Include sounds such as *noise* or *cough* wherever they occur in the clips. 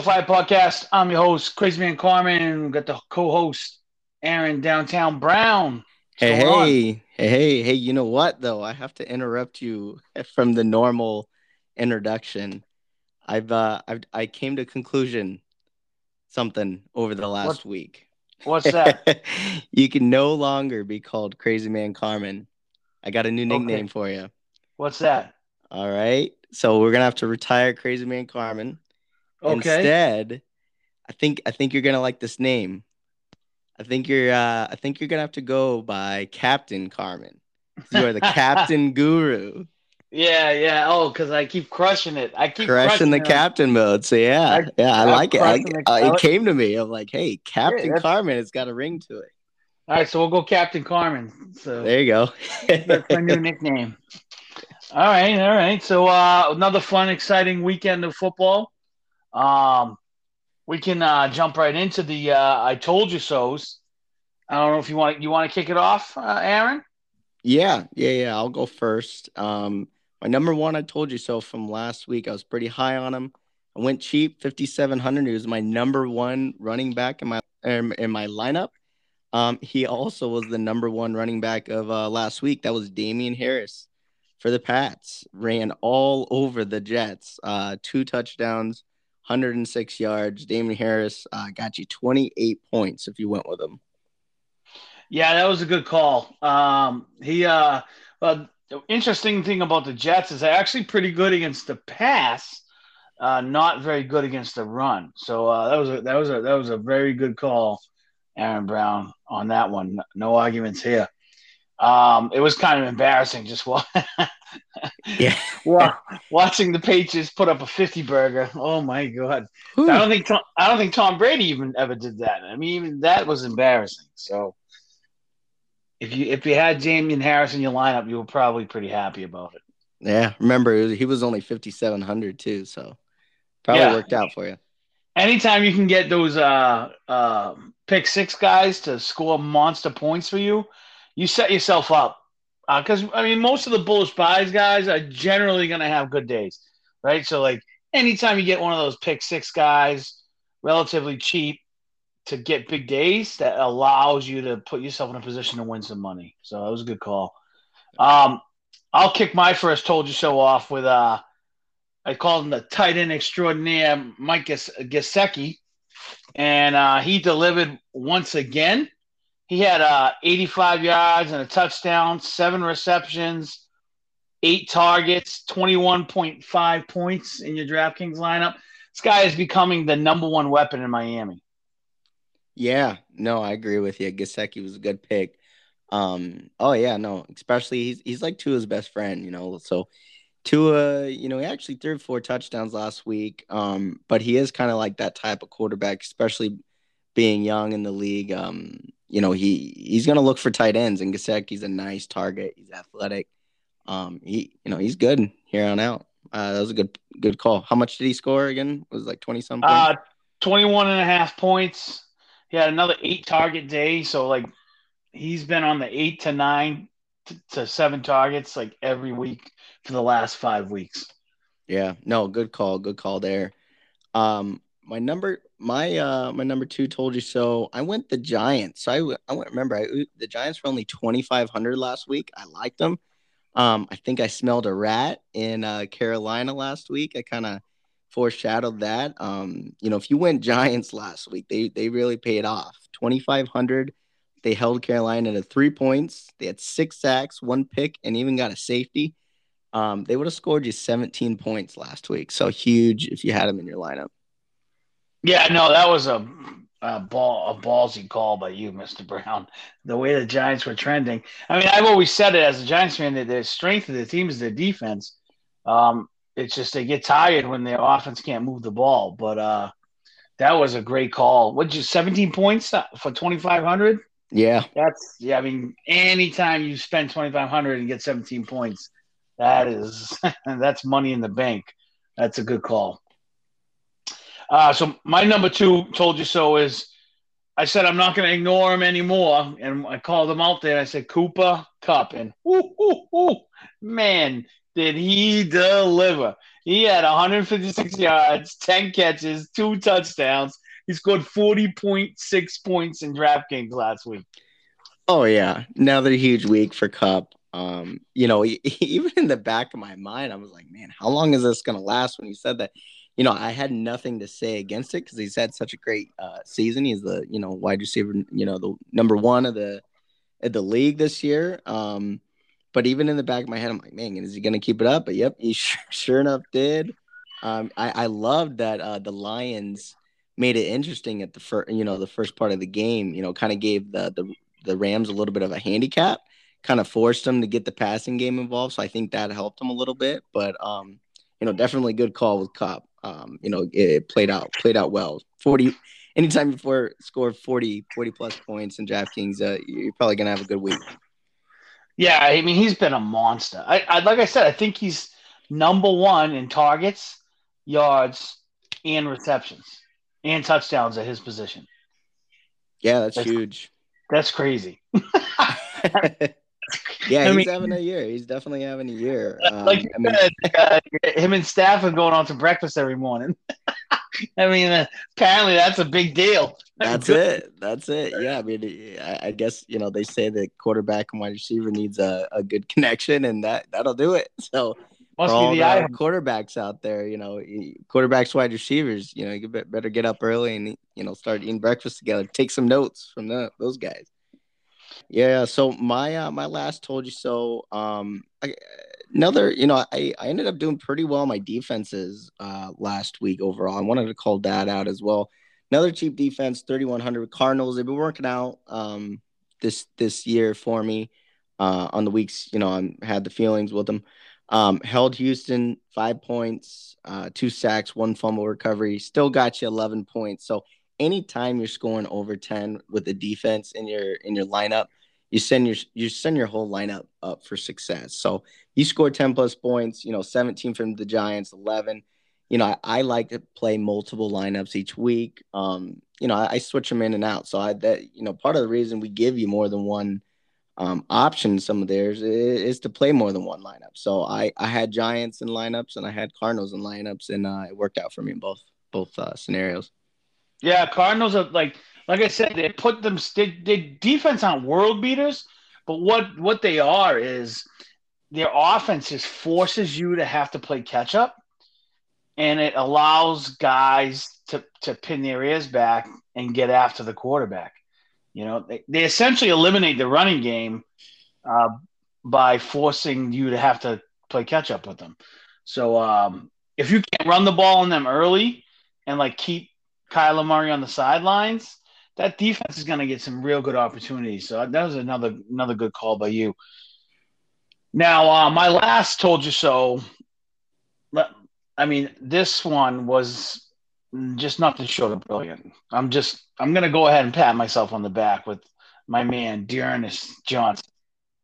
Five Podcast. I'm your host, Crazy Man Carmine. We've got the co-host, Aaron Downtown Brown. Hey, hey, hey, hey, hey, you know what though? I have to interrupt you *laughs* from the normal introduction. I've uh I've I came to conclusion something over the last What- week. What's *laughs* that? you can no longer be called Crazy Man Carmine. I got a new nickname for you. What's that? All right. So we're gonna have to retire Crazy Man Carmine. Okay. Instead, I think I think you're gonna like this name. I think you're uh I think you're gonna have to go by Captain Carmine. You are the *laughs* Captain Guru. Yeah, yeah. Oh, because I keep crushing it. I keep crushing the it. captain mode. So yeah, I- yeah, I I'm like it. I, uh, it came to me. I'm like, hey, Captain that's- Carmine, it's got a ring to it. All right, so we'll go Captain Carmine. So There you go. *laughs* that's my new nickname. All right, all right. So uh, another fun, exciting weekend of football. Um, we can uh, jump right into the uh, "I told you so"s. I don't know if you want you want to kick it off, uh, Aaron. yeah, yeah, yeah. I'll go first. Um, my number one, I told you so from last week. I was pretty high on him. I went cheap, fifty seven hundred. He was my number one running back in my in in my lineup. Um, he also was the number one running back of uh, last week. That was Damien Harris for the Pats. Ran all over the Jets. Uh, two touchdowns, 106 yards. Damien Harris uh, got you 28 points if you went with him. Yeah, that was a good call. Um, he uh, uh, the interesting thing about the Jets is they're actually pretty good against the pass, uh, not very good against the run. So uh, that was a that was a that was a very good call, Aaron Brown, on that one. No arguments here. Um, it was kind of embarrassing just wa- *laughs* Yeah. wa- watching the Patriots put up a fifty burger. Oh my god! I don't think Tom, I don't think Tom Brady even ever did that. I mean, even that was embarrassing. So if you if you had Damien Harris in your lineup, you were probably pretty happy about it. Yeah. Remember, he was only 5,700 too. So probably Yeah. worked out for you. Anytime you can get those uh, uh, pick six guys to score monster points for you, you set yourself up. Because I mean, most of the bullish buys guys are generally going to have good days, right? So like, anytime you get one of those pick six guys, relatively cheap, to get big days, that allows you to put yourself in a position to win some money. So that was a good call. Um, I'll kick my first told you so off with uh, I called him the tight end extraordinaire, Mike Gas- Gesicki, and uh, he delivered once again. He had uh, 85 yards and a touchdown, seven receptions, eight targets, 21.5 points in your DraftKings lineup. This guy is becoming the number one weapon in Miami. Yeah, no, I agree with you. Gesicki was a good pick. Um, oh yeah, no, especially he's he's like Tua's best friend, you know. So Tua, you know, he actually threw four touchdowns last week. Um, but he is kind of like that type of quarterback, especially being young in the league. Um, you know, he he's gonna look for tight ends, and Gesicki's a nice target. He's athletic. Um, he you know he's good here on out. Uh, that was a good good call. How much did he score again? Was like twenty something. Uh, 21 and a half points. He had another eight target day. So, like, he's been on the eight to nine to, to seven targets like every week for the last five weeks. Yeah, no, good call, good call there. Um, my number, my uh, my number two told you so. I went the Giants. So I, I went. Remember, I, the Giants were only twenty five hundred last week. I liked them. Um, I think I smelled a rat in uh, Carolina last week. I kind of foreshadowed that. Um, you know, if you went Giants last week, they they really paid off. Twenty five hundred. They held Carolina to three points. They had six sacks, one pick, and even got a safety. Um, they would have scored you 17 points last week. So huge if you had them in your lineup. Yeah, no, that was a, a ball, a ballsy call by you, Mister Brown. The way the Giants were trending. I mean, I've always said it as a Giants fan that the strength of the team is their defense. Um, it's just they get tired when their offense can't move the ball. But uh, that was a great call. What you 17 points for 2,500? Yeah. That's yeah. I mean, anytime you spend 2,500 and get 17 points, that is *laughs* that's money in the bank. That's a good call. Uh, so my number two told you so is I said I'm not going to ignore him anymore, and I called him out there. I said Cooper Kupp, and man, did he deliver? He had 156 yards, 10 catches, two touchdowns. He scored 40.6 points in DraftKings last week. Oh yeah, another huge week for Kupp. Um, you know, *laughs* even in the back of my mind, I was like, man, how long is this going to last? When he said that, you know, I had nothing to say against it because he's had such a great uh, season. He's the you know wide receiver, you know, the number one of the of the league this year. Um, but even in the back of my head, I'm like, man, is he going to keep it up? But yep, he *laughs* sure, sure enough did. Um, I, I loved that uh, the Lions made it interesting at the first, you know, the first part of the game. You know, kind of gave the the the Rams a little bit of a handicap, kind of forced them to get the passing game involved. So I think that helped them a little bit. But um, you know, definitely good call with Kupp. Um, you know, it, played out played out well. Forty anytime before score 40, 40 plus points in DraftKings, uh, you're probably gonna have a good week. Yeah, I mean he's been a monster. I, I like I said, I think he's number one in targets, yards, and receptions, and touchdowns at his position. Yeah, that's, that's huge. That's crazy. *laughs* *laughs* yeah, he's mean, having a year. He's definitely having a year. *laughs* Um, like I mean, said, uh, him and staff are going on to breakfast every morning. *laughs* I mean, uh, apparently that's a big deal. That's *laughs* it. That's it. Yeah, I mean, I, I, guess you know they say that quarterback and wide receiver needs a, a good connection, and that that'll do it. So Must all the, the quarterbacks out there, you know, quarterbacks, wide receivers, you know, you better get up early and you know start eating breakfast together. Take some notes from the, those guys. Yeah. So my uh, my last told you so. Um, I, another, you know, I I ended up doing pretty well my defenses uh last week overall. I wanted to call that out as well. Another cheap defense, thirty one hundred Cardinals. They've been working out um this this year for me. Uh, on the weeks, you know, I had the feelings with them. Um, held Houston five points, uh, two sacks, one fumble recovery. Still got you eleven points. So anytime you're scoring over 10 with the defense in your in your lineup, you send your you send your whole lineup up for success. So you score 10 plus points, you know, 17 from the Giants, 11. You know, I, I like to play multiple lineups each week. Um, you know, I, I, switch them in and out. So I that you know, part of the reason we give you more than one um, option some of theirs is, is, to play more than one lineup. So I I had Giants in lineups and I had Cardinals in lineups, and uh, it worked out for me in both both uh, scenarios. Yeah, Cardinals are like like I said, they put them they, they defense on world beaters, but what what they are is their offense just forces you to have to play catch up, and it allows guys to to pin their ears back and get after the quarterback. You know, they, they essentially eliminate the running game uh, by forcing you to have to play catch up with them. So um, if you can't run the ball on them early and like keep Kyler Murray on the sidelines, that defense is going to get some real good opportunities. So that was another another good call by you. Now, uh, my last told you so. I mean, this one was just nothing short of brilliant. I'm just I'm going to go ahead and pat myself on the back with my man D'Ernest Johnson.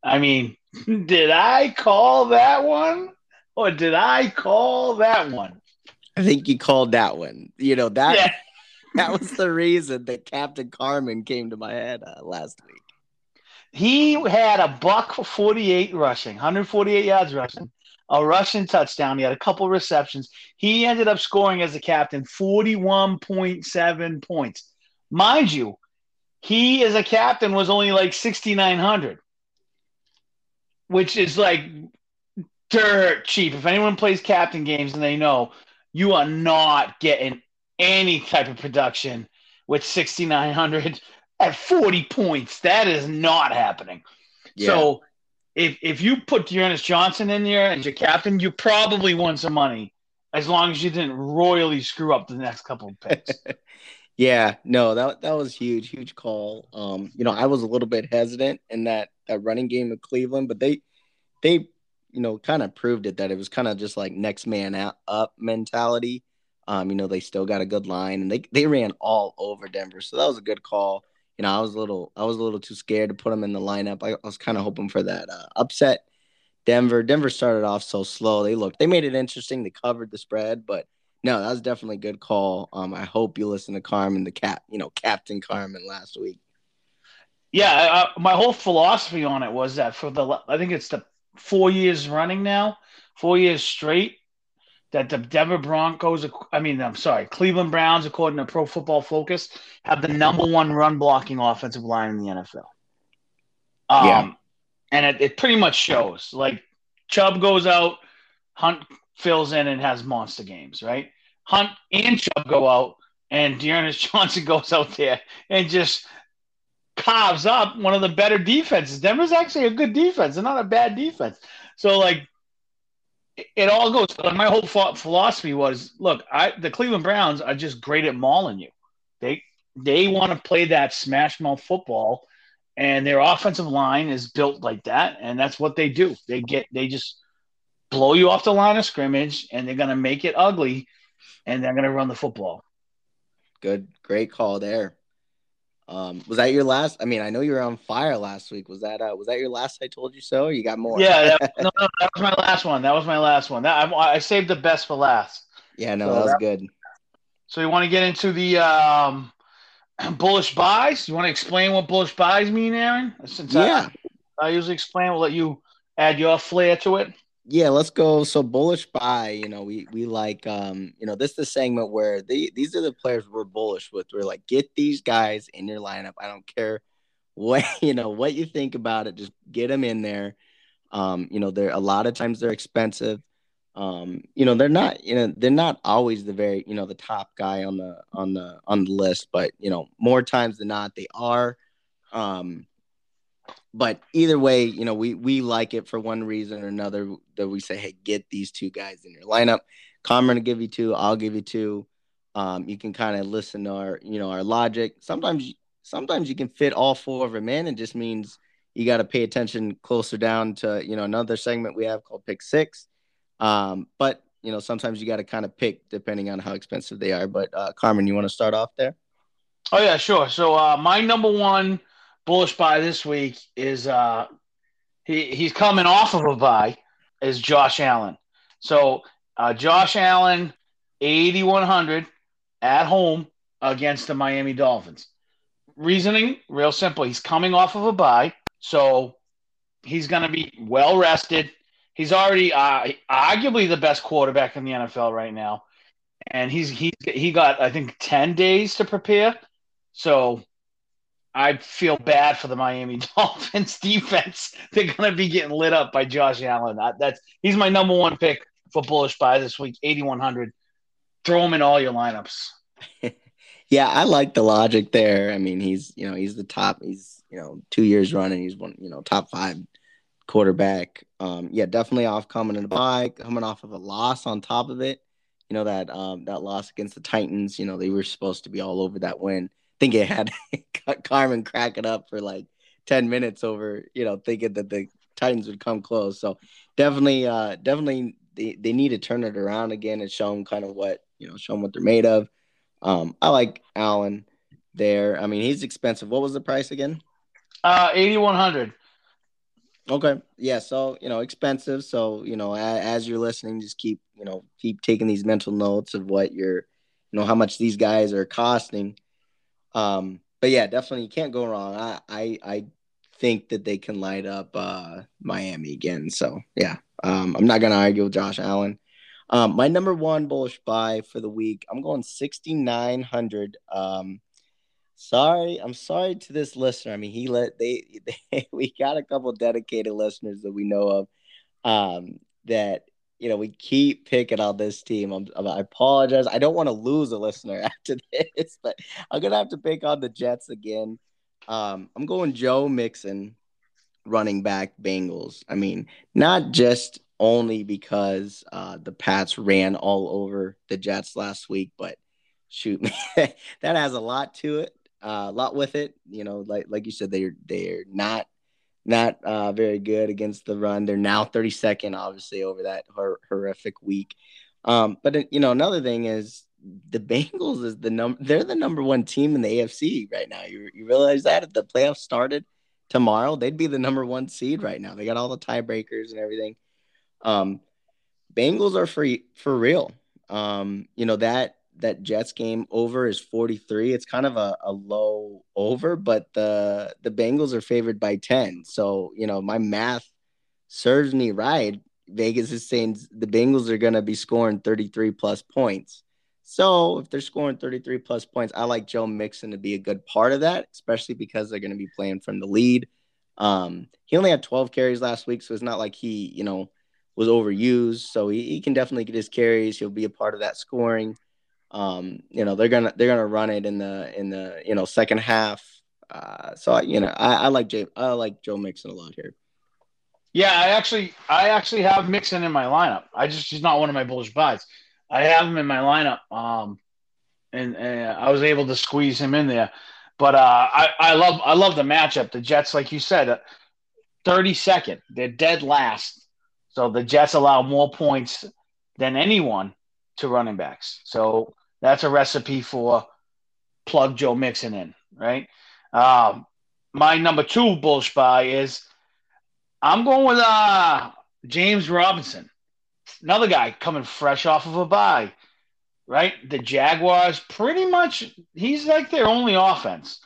I mean, *laughs* did I call that one, or did I call that one? I think you called that one. You know that. Yeah that was the reason that Captain Carmine came to my head uh, last week. He had a buck 48 rushing, 148 yards rushing, a rushing touchdown. He had a couple receptions. He ended up scoring as a captain 41.7 points. Mind you, he as a captain was only like 6,900, which is like dirt cheap. If anyone plays captain games and they know, you are not getting any type of production with 6,900 at 40 points. That is not happening. Yeah. So if, if you put D'Ernest Johnson in there as your captain, you probably won some money as long as you didn't royally screw up the next couple of picks. *laughs* yeah, no, that that was huge, huge call. Um, you know, I was a little bit hesitant in that that running game of Cleveland, but they they you know kind of proved it that it was kind of just like next man out, up mentality. Um, you know, they still got a good line and they, they ran all over Denver. So that was a good call. You know, I was a little I was a little too scared to put them in the lineup. I, I was kind of hoping for that uh, upset. Denver Denver started off so slow. They looked they made it interesting. They covered the spread, but No, that was definitely a good call. Um, I hope you listen to Carmine, the cap, you know, Captain Carmine last week. Yeah, I, my whole philosophy on it was that for the I think it's the four years running now, four years straight, that the Denver Broncos, I mean, I'm sorry, Cleveland Browns, according to Pro Football Focus, have the number one run blocking offensive line in the NFL. Um, yeah. And it, it pretty much shows. Like Chubb goes out, Hunt fills in and has monster games, right? Hunt and Chubb go out, and D'Ernest *laughs* Johnson goes out there and just carves up one of the better defenses. Denver's actually a good defense, and not a bad defense. So like it all goes. My whole philosophy was: look, I the Cleveland Browns are just great at mauling you. They they want to play that smash mouth football, and their offensive line is built like that, and that's what they do. They get they just blow you off the line of scrimmage, and they're gonna make it ugly, and they're gonna run the football. Good, great call there. Um, was that your last? I mean, I know you were on fire last week. Was that uh, was that your last? I told you so. you got more? Yeah, that, *laughs* no, no, that was my last one. That was my last one. That I, I saved the best for last. Yeah, no, so that was that, good. So you want to get into the um, *clears throat* bullish buys? You want to explain what bullish buys mean, Aaron? Since yeah, I, I usually explain. We'll let you add your flair to it yeah, let's go. So bullish buy, you know, we we like um, you know, this is the segment where they these are the players we're bullish with. We're like, get these guys in your lineup. I don't care what *laughs* you know what you think about it, just get them in there. Um, you know, they're a lot of times they're expensive. Um, you know, they're not, you know, they're not always the very, you know, the top guy on the on the on the list, but you know, more times than not they are. Um, but either way, you know, we we like it for one reason or another that we say, hey, get these two guys in your lineup. To give you two, I'll give you two. Um, you can kind of listen to our, you know, our logic. Sometimes, sometimes you can fit all four of them in. It just means you got to pay attention closer down to, you know, another segment we have called Pick Six. Um, but you know, sometimes you got to kind of pick depending on how expensive they are. But uh, Carmine, you want to start off there? Oh yeah, sure. So uh, my number one bullish buy this week is uh, he he's coming off of a bye is Josh Allen. So uh, Josh Allen, eighty one hundred at home against the Miami Dolphins. Reasoning, real simple. He's coming off of a bye, so he's going to be well rested. He's already uh, arguably the best quarterback in the NFL right now, and he's he he got I think ten days to prepare. So I feel bad for the Miami *laughs* Dolphins defense. They're going to be getting lit up by Josh Allen. That's he's my number one pick for bullish buy this week. Eighty one hundred. Throw him in all your lineups. *laughs* yeah, I like the logic there. I mean, he's you know he's the top. He's you know two years running. He's one you know top five quarterback. Um, yeah, definitely off coming in a bye, coming off of a loss on top of it. You know that um, that loss against the Titans. You know they were supposed to be all over that win think it had *laughs* Carmine cracking up for like 10 minutes over, you know, thinking that the Titans would come close. So definitely, uh, definitely they, they need to turn it around again and show them kind of what, you know, show them what they're made of. Um, I like Allen there. I mean, he's expensive. What was the price again? Uh, 8,100. Okay. Yeah. So, you know, expensive. So, you know, as, as you're listening, just keep, you know, keep taking these mental notes of what you're, you know, how much these guys are costing um, but yeah, definitely you can't go wrong. I, I I think that they can light up uh, Miami again. So yeah, um, I'm not gonna argue with Josh Allen. Um, my number one bullish buy for the week, I'm going 6,900. Um, sorry, I'm sorry to this listener. I mean, he let they, *laughs* they we got a couple dedicated listeners that we know of um, that you know, we keep picking on this team. I'm, i apologize. I don't want to lose a listener *laughs* after this, but I'm gonna have to pick on the Jets again. Um, I'm going Joe Mixon, running back Bengals. I mean, not just only because uh, the Pats ran all over the Jets last week, but shoot, *laughs* that has a lot to it, uh, a lot with it. You know, like like you said, they're they're not not uh, very good against the run. They're now 32nd, obviously, over that hor- horrific week. Um, but uh, you know, another thing is the Bengals is the number. They're the number one team in the AFC right now. You you realize that if the playoffs started tomorrow, they'd be the number one seed right now. They got all the tiebreakers and everything. Um, Bengals are for for real. Um, you know that that Jets game over is 43. It's kind of a, a low over, but the the Bengals are favored by 10. So, you know, my math serves me right. Vegas is saying the Bengals are going to be scoring 33 plus points. So, if they're scoring 33 plus points, I like Joe Mixon to be a good part of that, especially because they're going to be playing from the lead. Um, he only had 12 carries last week, so it's not like he, you know, was overused. So he, he can definitely get his carries. He'll be a part of that scoring. Um, you know, they're gonna they're gonna run it in the in the you know second half. Uh, so you know, I, I like Jay, I like Joe Mixon a lot here. Yeah, I actually I actually have Mixon in my lineup. I just he's not one of my bullish buys. I have him in my lineup. Um, and, and I was able to squeeze him in there. But uh, I, I love I love the matchup. The Jets, like you said, uh, 32nd. They're dead last. So the Jets allow more points than anyone to running backs. So that's a recipe for plug Joe Mixon in, right? Um, my number two bullish buy is I'm going with uh, James Robinson, another guy coming fresh off of a bye, right? The Jaguars pretty much he's like their only offense,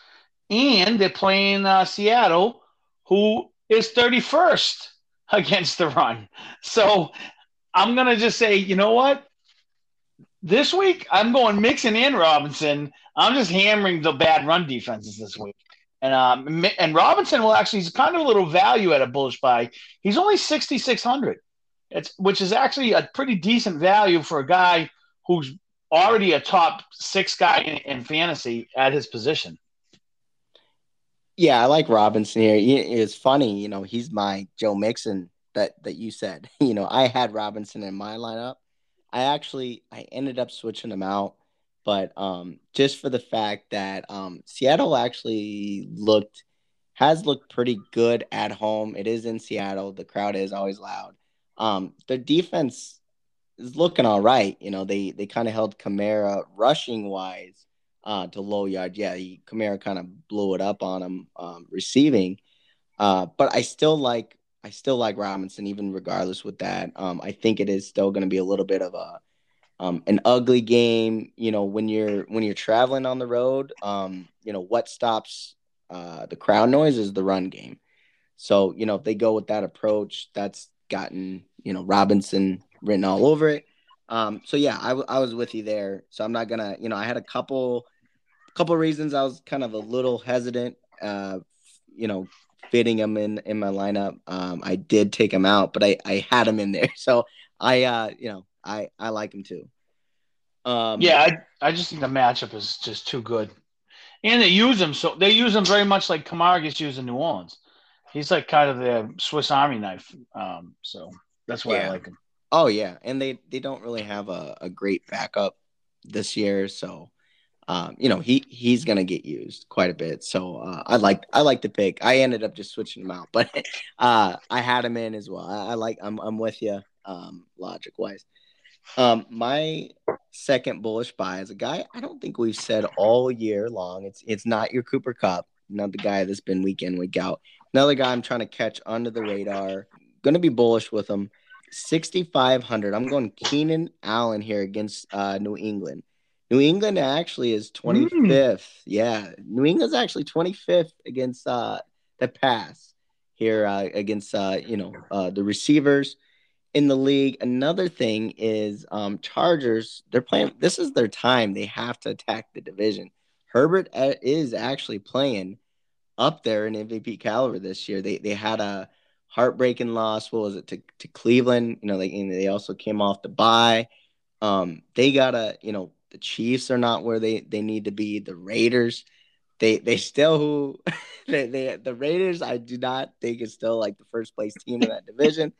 and they're playing uh, Seattle, who is 31st *laughs* against the run. So I'm gonna just say, you know what? This week, I'm going Mixon and Robinson. I'm just hammering the bad run defenses this week. And um, and Robinson will actually he's kind of a little value at a bullish buy. He's only 6,600. It's which is actually a pretty decent value for a guy who's already a top six guy in, in fantasy at his position. Yeah, I like Robinson here. It's funny, you know, he's my Joe Mixon that that you said. *laughs* You know, I had Robinson in my lineup, I actually I ended up switching them out, but um, just for the fact that um, Seattle actually looked has looked pretty good at home. It is in Seattle. The crowd is always loud. Um, the defense is looking all right. You know, they they kind of held Kamara rushing wise uh, to low yard. Yeah, he, Kamara kind of blew it up on him um, receiving. Uh, but I still like I still like Robinson, even regardless with that. Um, I think it is still going to be a little bit of a um, an ugly game. You know, when you're when you're traveling on the road, um, you know what stops uh, the crowd noise is the run game. So you know if they go with that approach, that's gotten you know Robinson written all over it. Um, so yeah, I, w- I was with you there. So I'm not gonna, you know, I had a couple, couple reasons I was kind of a little hesitant, uh, you know, fitting him in in my lineup. Um, I did take him out, but I I had him in there, *laughs* so I uh you know I I like him too. Um, yeah, I I just think the matchup is just too good, and they use him so they use him very much like Kamara gets used in New Orleans. He's like kind of the Swiss Army knife. Um, so that's why yeah. I like him. Oh yeah, and they they don't really have a, a great backup this year, so um, you know, he he's gonna get used quite a bit. So uh, I like I like the pick. I ended up just switching him out, but *laughs* uh, I had him in as well. I, I like I'm I'm with you, um, logic wise. Um, my second bullish buy is a guy I don't think we've said all year long. It's it's not your Cooper Kupp, not the guy that's been week in week out. Another guy I'm trying to catch under the radar. Going to be bullish with him. 6,500. I'm going Keenan Allen here against uh, New England. New England actually is 25th. Mm. Yeah, New England's actually 25th against uh, the pass here uh, against uh, you know uh, the receivers in the league. Another thing is um, Chargers. They're playing. This is their time. They have to attack the division. Herbert uh, is actually playing up there in MVP caliber this year. They they had a heartbreaking loss. What was it to, to Cleveland? You know, they they also came off the bye. Um, they gotta you know the Chiefs are not where they, they need to be. The Raiders, they they still who *laughs* they, they the Raiders, I do not think is still like the first place team in that division.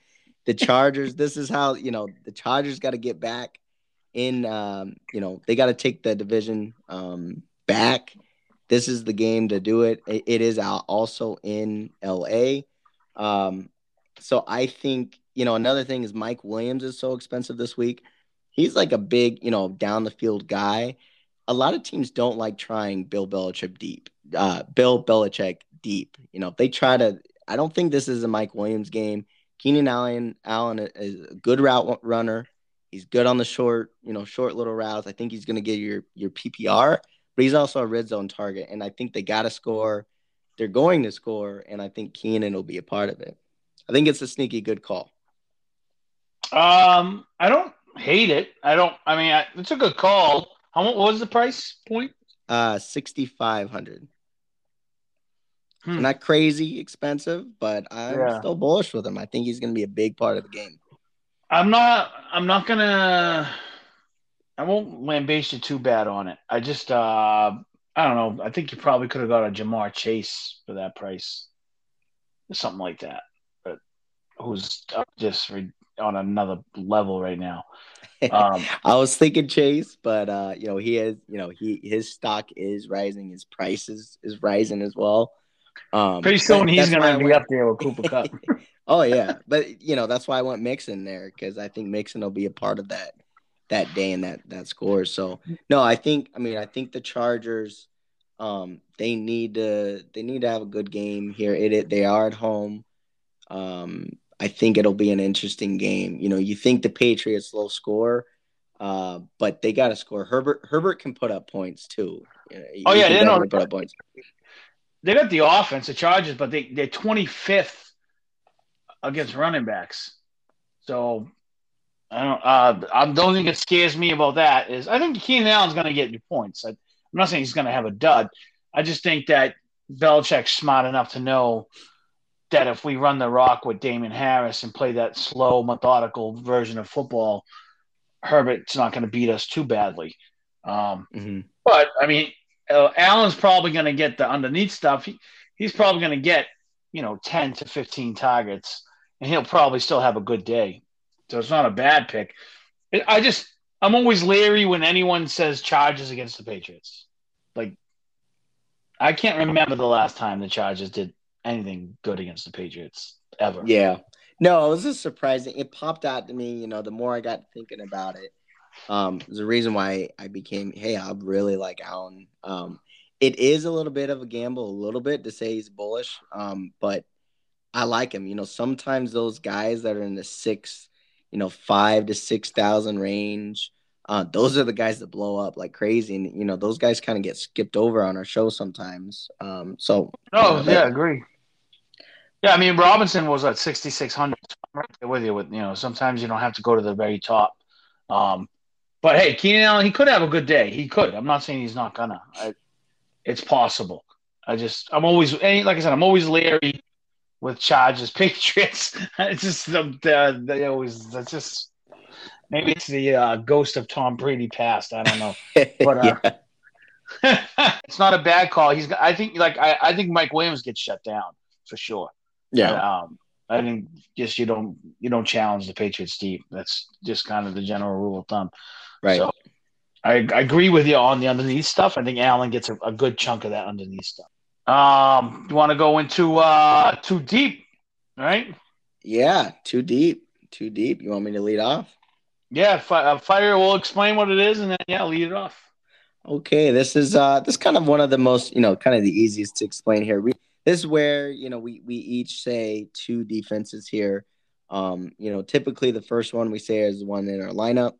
The Chargers, this is how you know the Chargers got to get back in. Um, you know they got to take the division um, back. This is the game to do it. It, it is also in LA. Um, so I think you know another thing is Mike Williams is so expensive this week he's like a big, you know, down the field guy. A lot of teams don't like trying Bill Belichick deep. Uh, Bill Belichick deep. You know, if they try to, I don't think this is a Mike Williams game. Keenan Allen, Allen is a good route runner. He's good on the short, you know, short little routes. I think he's going to get your your PPR, but he's also a red zone target. And I think they got to score. They're going to score, and I think Keenan will be a part of it. I think it's a sneaky good call. Um, I don't hate it. I don't. I mean, I, it's a good call. How much was the price point? Uh, sixty five hundred. Hmm. Not crazy expensive, but I'm Yeah. still bullish with him. I think he's going to be a big part of the game. I'm not. I'm not gonna. I won't lambaste you too bad on it. I just. uh I don't know. I think you probably could have got a Ja'Marr Chase for that price, something like that. But who's just re- on another level right now? *laughs* Um, I was thinking Chase, but uh, you know, he is, you know, he his stock is rising, his price is, is rising as well. Um pretty soon he's that's why I gonna be went- up there with Cooper Kupp. *laughs* Oh yeah, but you know that's why I went Mixon there because I think Mixon will be a part of that that day and that that score. So no, I think I mean I think the Chargers, um, they need to they need to have a good game here. It, it they are at home. Um, I think it'll be an interesting game. You know, you think the Patriots low score, uh, but they got to score. Herbert Herbert can put up points too. Oh, yeah, they know- definitely put up points. they got the offense, the Chargers, but they they're 25th against running backs. So I don't. Uh, I the only thing that scares me about that is I think Keenan Allen's going to get your points. I, I'm not saying he's going to have a dud. I just think that Belichick's smart enough to know that if we run the rock with Damien Harris and play that slow, methodical version of football, Herbert's not going to beat us too badly. Um, Mhm. but I mean, uh, Allen's probably going to get the underneath stuff. He, he's probably going to get, you know, 10 to 15 targets, and he'll probably still have a good day. So it's not a bad pick. I- I just, I'm always leery when anyone says Chargers against the Patriots. Like, I can't remember the last time the Chargers did anything good against the Patriots ever. Yeah. No, it was just surprising. It popped out to me, you know, the more I got thinking about it. Um, there's a reason why I became, hey, I really like Allen. Um, it is a little bit of a gamble, a little bit to say he's bullish. Um, but I like him. You know, sometimes those guys that are in the six, you know, five to six thousand range, uh, those are the guys that blow up like crazy. And you know, those guys kind of get skipped over on our show sometimes. Um, so Oh, you know, yeah, agree. Yeah, I mean Robinson was at sixty six hundred. Right there with you. With you know, sometimes you don't have to go to the very top. Um, but hey, Keenan Allen, he could have a good day. He could. I'm not saying he's not gonna. I, it's possible. I just, I'm always, like I said, I'm always leery with Chargers *laughs* Patriots. it's just the, the they always. That's just maybe it's the uh, ghost of Tom Brady past. I don't know. *laughs* But, uh, *laughs* it's not a bad call. He's. I think like I, I think Mike Williams gets shut down for sure. Yeah. Um, I think just you don't you don't challenge the Patriots deep. That's just kind of the general rule of thumb. Right. So I, I agree with you on the underneath stuff. I think Allen gets a, a good chunk of that underneath stuff. Um, you want to go into uh too deep, right? Yeah, too deep, too deep. You want me to lead off? Yeah, fi- uh, fire will explain what it is, and then yeah, lead it off. Okay, this is uh this is kind of one of the most, you know, kind of the easiest to explain here. We this is where, you know, we we each say two defenses here. Um, you know, typically the first one we say is one in our lineup.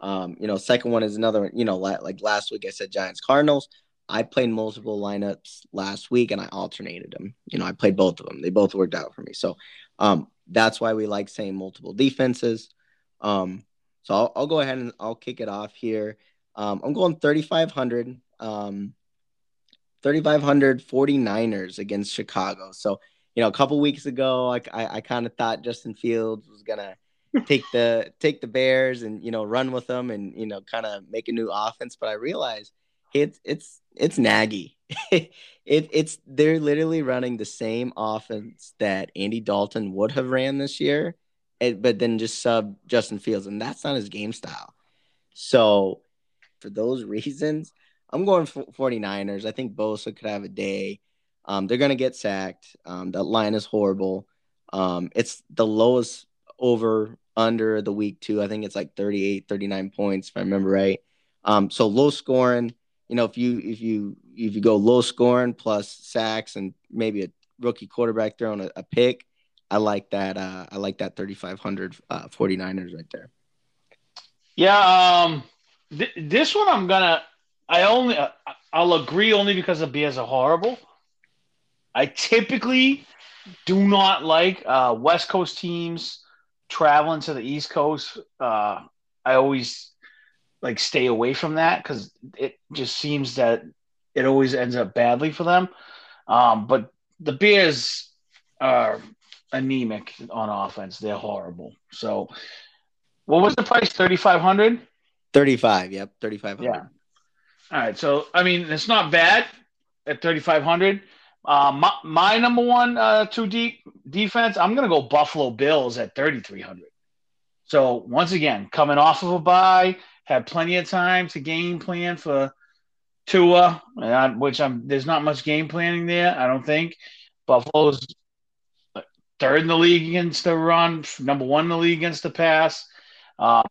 Um, you know, second one is another, you know, like, like last week I said Giants Cardinals. I played multiple lineups last week and I alternated them. You know, I played both of them. They both worked out for me. So, um that's why we like saying multiple defenses. Um so I'll, I'll go ahead and I'll kick it off here. Um, I'm going 3,500. Um, 3,500 49ers against Chicago. So, you know, a couple weeks ago, I, I, I kind of thought Justin Fields was gonna *laughs* take the take the Bears and you know run with them and you know kind of make a new offense. But I realized it's it's it's naggy. *laughs* it it's they're literally running the same offense that Andy Dalton would have ran this year, eh, but then just sub Justin Fields, and that's not his game style. So for those reasons, I'm going for 49ers. I think Bosa could have a day. Um, they're going to get sacked. Um, that line is horrible. Um, it's the lowest over under the week two. I think it's like 38, 39 points, if I remember right. Um, so low scoring. You know, if you if you if you go low scoring plus sacks and maybe a rookie quarterback throwing a, a pick, I like that. Uh, I like that 3,500 uh, 49ers right there. Yeah, um, th- this one I'm gonna. I only uh, I'll agree only because the Bears are horrible. I typically do not like uh, West Coast teams traveling to the East Coast. Uh, I always like stay away from that because it just seems that it always ends up badly for them. Um, but the Bears are anemic on offense; they're horrible. So, what was the price? Thirty five hundred. 35. Yep. 3500. Yeah. All right. So, I mean, it's not bad at 3,500. Uh, my, my number one uh, two deep defense, I'm going to go Buffalo Bills at 3,300. So, once again, coming off of a bye, had plenty of time to game plan for Tua, uh, which I'm there's not much game planning there, I don't think. Buffalo's third in the league against the run, number one in the league against the pass. Uh,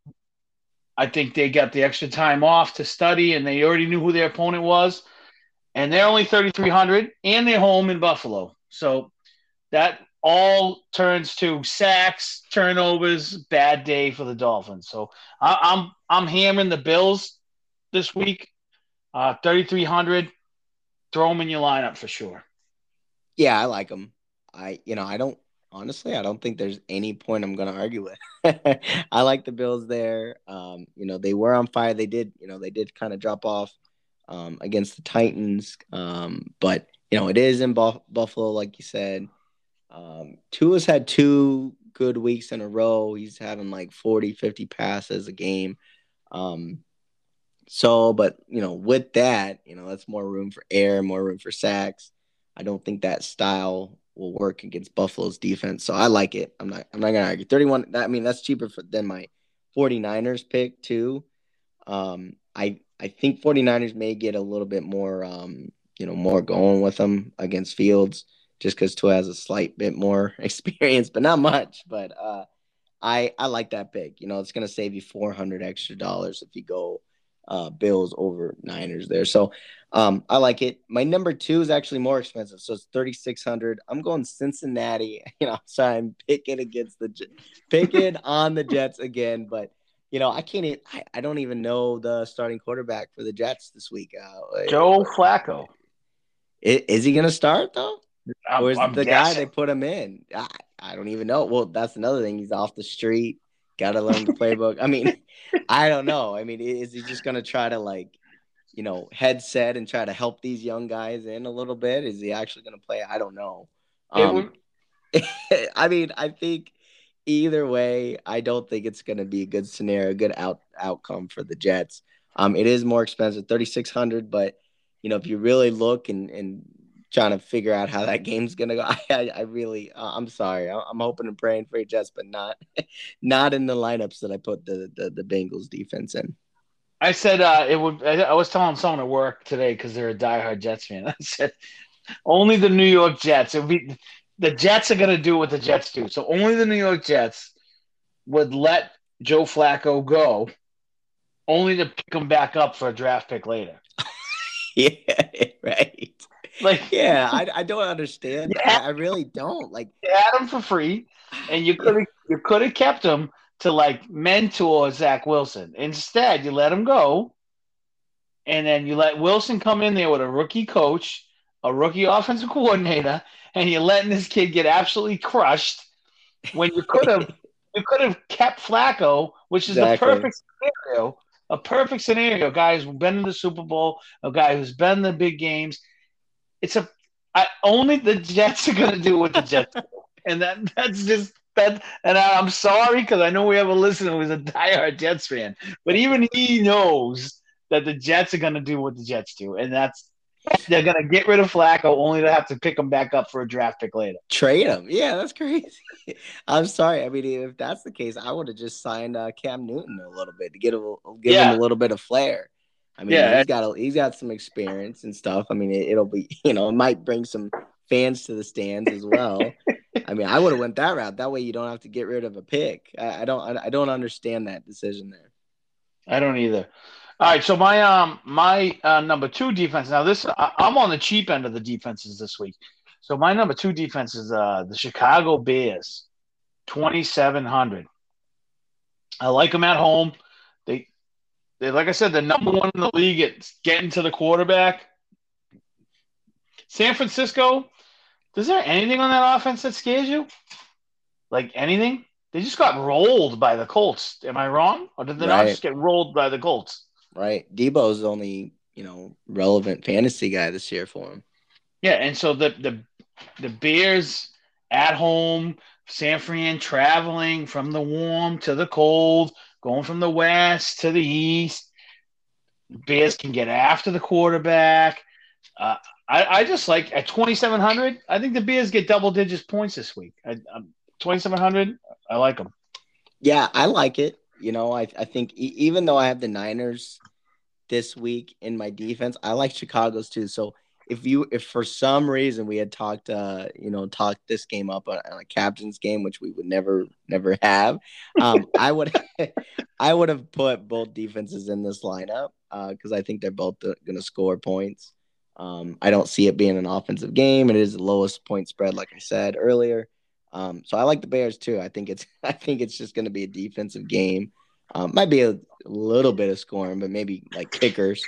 I think they got the extra time off to study, and they already knew who their opponent was. And they're only 3,300, and they're home in Buffalo. So that all turns to sacks, turnovers, bad day for the Dolphins. So I, am I'm, I'm hammering the Bills this week. Uh, 3,300. Throw them in your lineup for sure. Yeah, I like them. I you know I don't honestly, I don't think there's any point I'm going to argue with. *laughs* I like the Bills there. Um, you know, they were on fire. They did, you know, they did kind of drop off um, against the Titans. Um, but, you know, it is in Buff- Buffalo, like you said. Um, Tua's had two good weeks in a row. He's having like 40, 50 passes a game. Um, so, but, you know, with that, you know, that's more room for air, more room for sacks. I don't think that style will work against Buffalo's defense. So I like it. I'm not I'm not gonna argue. 31 I mean that's cheaper for, than my 49ers pick too. Um I I think 49ers may get a little bit more um you know more going with them against Fields just because Tua has a slight bit more *laughs* experience, but not much. But uh I I like that pick. You know, it's gonna save you 400 extra dollars if you go uh, Bills over Niners there. So um, I like it. My number two is actually more expensive, so it's thirty six hundred. I'm going Cincinnati. *laughs* You know, so I'm picking against the picking *laughs* on the Jets again, but you know I can't. I, I don't even know the starting quarterback for the Jets this week. Uh, Joe Flacco. Is, is he going to start though? I'm, or is I'm the guessing. guy they put him in? I, I don't even know. Well, that's another thing. He's off the street. Got to learn the playbook. I mean, *laughs* I don't know. I mean, is he just going to try to like, you know, headset and try to help these young guys in a little bit? Is he actually going to play? I don't know. Um, would- *laughs* I mean, I think either way, I don't think it's going to be a good scenario, a good out outcome for the Jets. Um, it is more expensive, thirty six hundred, but you know, if you really look and and trying to figure out how that game's gonna go, *laughs* I I, I really, uh, I'm sorry, I- I'm hoping and praying for Jets, but not *laughs* not in the lineups that I put the the, the Bengals defense in. I said uh, it would. I, I was telling someone at work today because they're a diehard Jets fan. *laughs* I said only the New York Jets. It would be the Jets are going to do what the Jets do. So only the New York Jets would let Joe Flacco go, only to pick him back up for a draft pick later. Yeah, right. *laughs* Like Yeah, I, I don't understand. Yeah. I, I really don't. Like, you had him for free, and you could have you could have kept him to like mentor Zach Wilson. Instead, you let him go, and then you let Wilson come in there with a rookie coach, a rookie offensive coordinator, and you're letting this kid get absolutely crushed. When you could have *laughs* you could have kept Flacco, which is Exactly. the perfect scenario. A perfect scenario, a guy who's been in the Super Bowl, a guy who's been in the big games. It's a I, only the Jets are going to do what the Jets do, and that that's just that. And I, I'm sorry because I know we have a listener who's a diehard Jets fan, but even he knows that the Jets are going to do what the Jets do, and that's they're going to get rid of Flacco only to have to pick him back up for a draft pick later. trade him. Yeah, that's crazy. *laughs* I'm sorry. I mean, if that's the case, I would have just signed uh, Cam Newton a little bit to get a, give Yeah. him a little bit of flair. I mean, Yeah. he's got a, he's got some experience and stuff. I mean, it, it'll be *laughs* you know it might bring some fans to the stands as well. *laughs* I mean, I would have went that route. That way, you don't have to get rid of a pick. I, I don't I, I don't understand that decision there. I don't either. All right, so my um my uh, number two defense. Now this I, I'm on the cheap end of the defenses this week. So my number two defense is uh the Chicago Bears, twenty seven hundred. I like them at home. They like I said, the number one in the league at getting to the quarterback. San Francisco, is there anything on that offense that scares you? Like anything? They just got rolled by the Colts. Am I wrong? Or did they right. not just get rolled by the Colts? Right. Deebo's the only, you know, relevant fantasy guy this year for him. Yeah, and so the the the Bears at home, San Fran traveling from the warm to the cold, going from the west to the east. Bears can get after the quarterback. Uh, I, I, just like at 2,700, I think the Bears get double digits points this week. I, 2,700, I like them. Yeah, I like it. You know, I, I think e- even though I have the Niners this week in my defense, I like Chicago's too. So if you if for some reason we had talked uh you know talked this game up on, on a captain's game which we would never never have um *laughs* i would *laughs* i would have put both defenses in this lineup uh because i think they're both uh, going to score points. Um i don't see it being an offensive game. It is the lowest point spread like i said earlier. Um so i like the bears too. I think it's *laughs* i think it's just going to be a defensive game. Um might be a little bit of scoring but maybe like kickers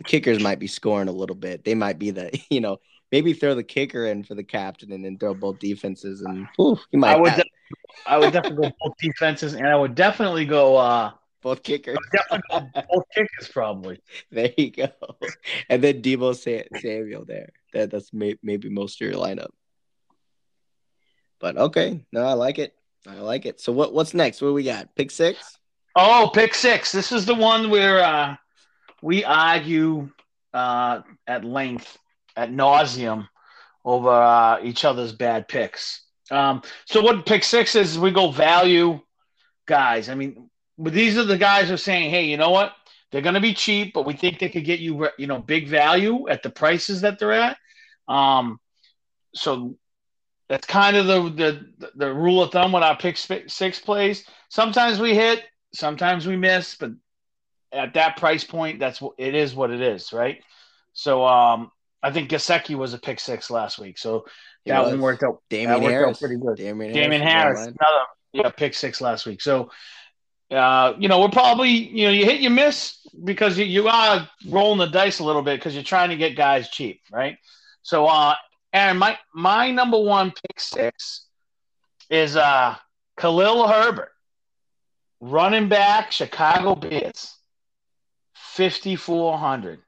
the kickers might be scoring a little bit. They might be the, *laughs* you know, maybe throw the kicker in for the captain and then throw both defenses and whew, you might. I would, de- I would definitely go both defenses, and I would definitely go uh, both kickers. go *laughs* both kickers, probably. There you go. *laughs* And then Deebo Samuel there. That that's may- maybe most of your lineup. But okay, no, I like it. I like it. So what what's next? What we got? Pick six. Oh, pick six. This is the one where uh, we argue uh, at length, at nauseum, over uh, each other's bad picks. Um, so what pick six is? We go value guys. I mean, these are the guys who are saying, "Hey, you know what? They're going to be cheap, but we think they could get you, you know, big value at the prices that they're at." Um, so that's kind of the, the the rule of thumb when our pick six plays. Sometimes we hit, sometimes we miss, but at that price point, that's what it is. What it is, right? So, um, I think Gesicki was a pick six last week, so that one worked out. Damien worked Harris, out pretty good. Damien, Damien Harris, Harris another yeah, pick six last week. So, uh, you know, we're probably you know you hit you miss because you, you are rolling the dice a little bit because you're trying to get guys cheap, right? So, uh, Aaron, my my number one pick six is uh Khalil Herbert, running back, Chicago Bears. 5,400.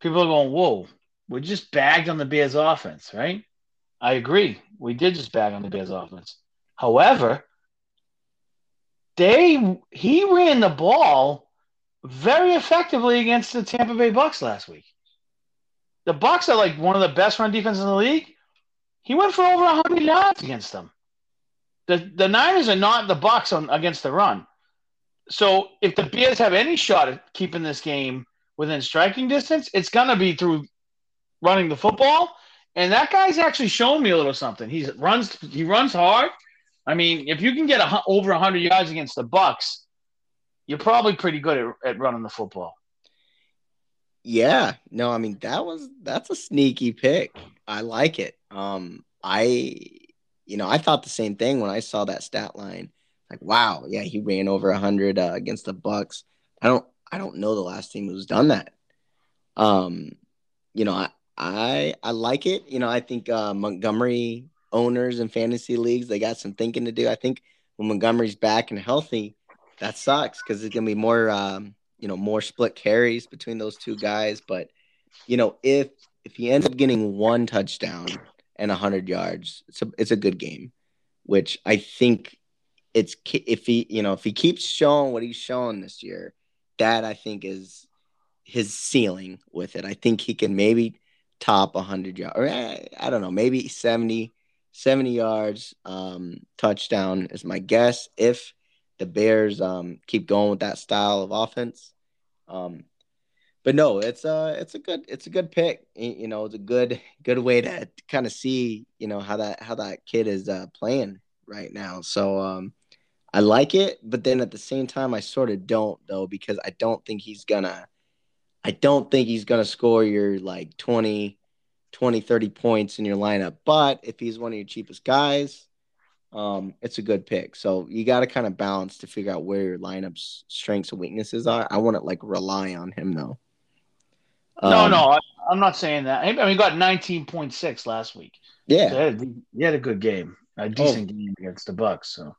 People are going, whoa, we just bagged on the Bears offense, right? I agree. We did just bag on the Bears offense. However, they he ran the ball very effectively against the Tampa Bay Bucks last week. The Bucks are like one of the best run defenses in the league. He went for over 100 yards against them. The the Niners are not the Bucks on against the run so if the Bears have any shot at keeping this game within striking distance, it's gonna be through running the football. And that guy's actually shown me a little something. He runs he runs hard. I mean, if you can get a, over 100 yards against the Bucks, you're probably pretty good at, at running the football. Yeah, no, I mean that was that's a sneaky pick. I like it. Um, I, you know, I thought the same thing when I saw that stat line like wow, yeah, he ran over hundred uh, against the Bucks. I don't I don't know the last team who's done that. Um, you know, I I I like it. You know, I think uh, Montgomery owners and fantasy leagues they got some thinking to do. I think when Montgomery's back and healthy, that sucks because it's gonna be more um, you know more split carries between those two guys. But you know, if if he ends up getting one touchdown and hundred yards, it's a it's a good game, which I think it's if he you know if he keeps showing what he's showing this year, that I think is his ceiling with it. I think he can maybe top 100 yards or I, I don't know, maybe 70 70 yards um, touchdown is my guess if the Bears um, keep going with that style of offense. Um, but no, it's a it's a good it's a good pick. You know, it's a good good way to kind of see you know how that how that kid is uh, playing right now. So um, I like it, but then at the same time, I sort of don't though because I don't think he's gonna. I don't think he's gonna score your like 20, 20, 30 points in your lineup. But if he's one of your cheapest guys, um, it's a good pick. So you got to kind of balance to figure out where your lineup's strengths and weaknesses are. I want to like rely on him though. Um, no, no, I, am not saying that. I mean, he got 19.6 last week. Yeah, so he, had, he, had, a good game, a decent oh. game against the Bucks. So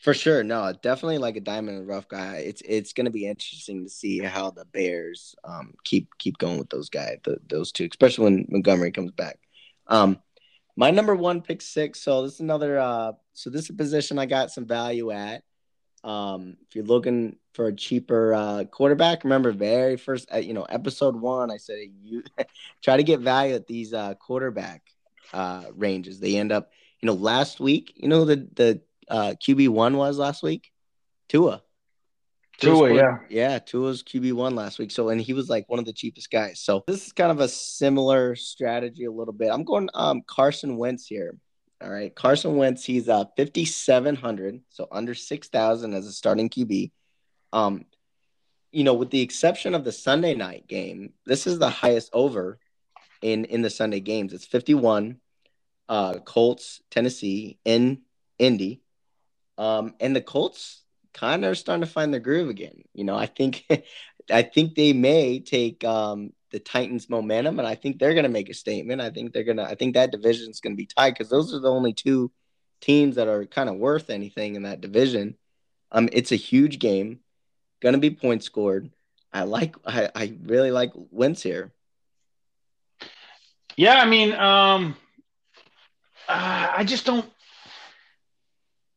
for sure, no, definitely like a diamond in the rough guy. It's it's going to be interesting to see how the Bears um, keep keep going with those guys, the, those two, especially when Montgomery comes back. Um, my number one pick six. So this is another. Uh, so this is a position I got some value at. Um, if you're looking for a cheaper uh, quarterback, remember very first, uh, you know, episode one, I said you *laughs* try to get value at these uh, quarterback uh, ranges. They end up, you know, last week, you know, the the uh, QB one was last week, Tua. Tua, yeah, yeah. Tua's QB one last week. So, and he was like one of the cheapest guys. So this is kind of a similar strategy a little bit. I'm going um Carson Wentz here. All right, Carson Wentz. He's uh 5700, so under 6000 as a starting QB. Um, you know, with the exception of the Sunday night game, this is the highest over in in the Sunday games. It's 51. Uh, Colts, Tennessee, in Indy. Um, and the Colts kind of are starting to find their groove again. You know, I think *laughs* I think they may take um, the Titans momentum, and I think they're going to make a statement. I think they're going to. I think that division is going to be tight because those are the only two teams that are kind of worth anything in that division. Um, it's a huge game, going to be points scored. I like. I, I really like Wentz here. Yeah, I mean, um, uh, I just don't.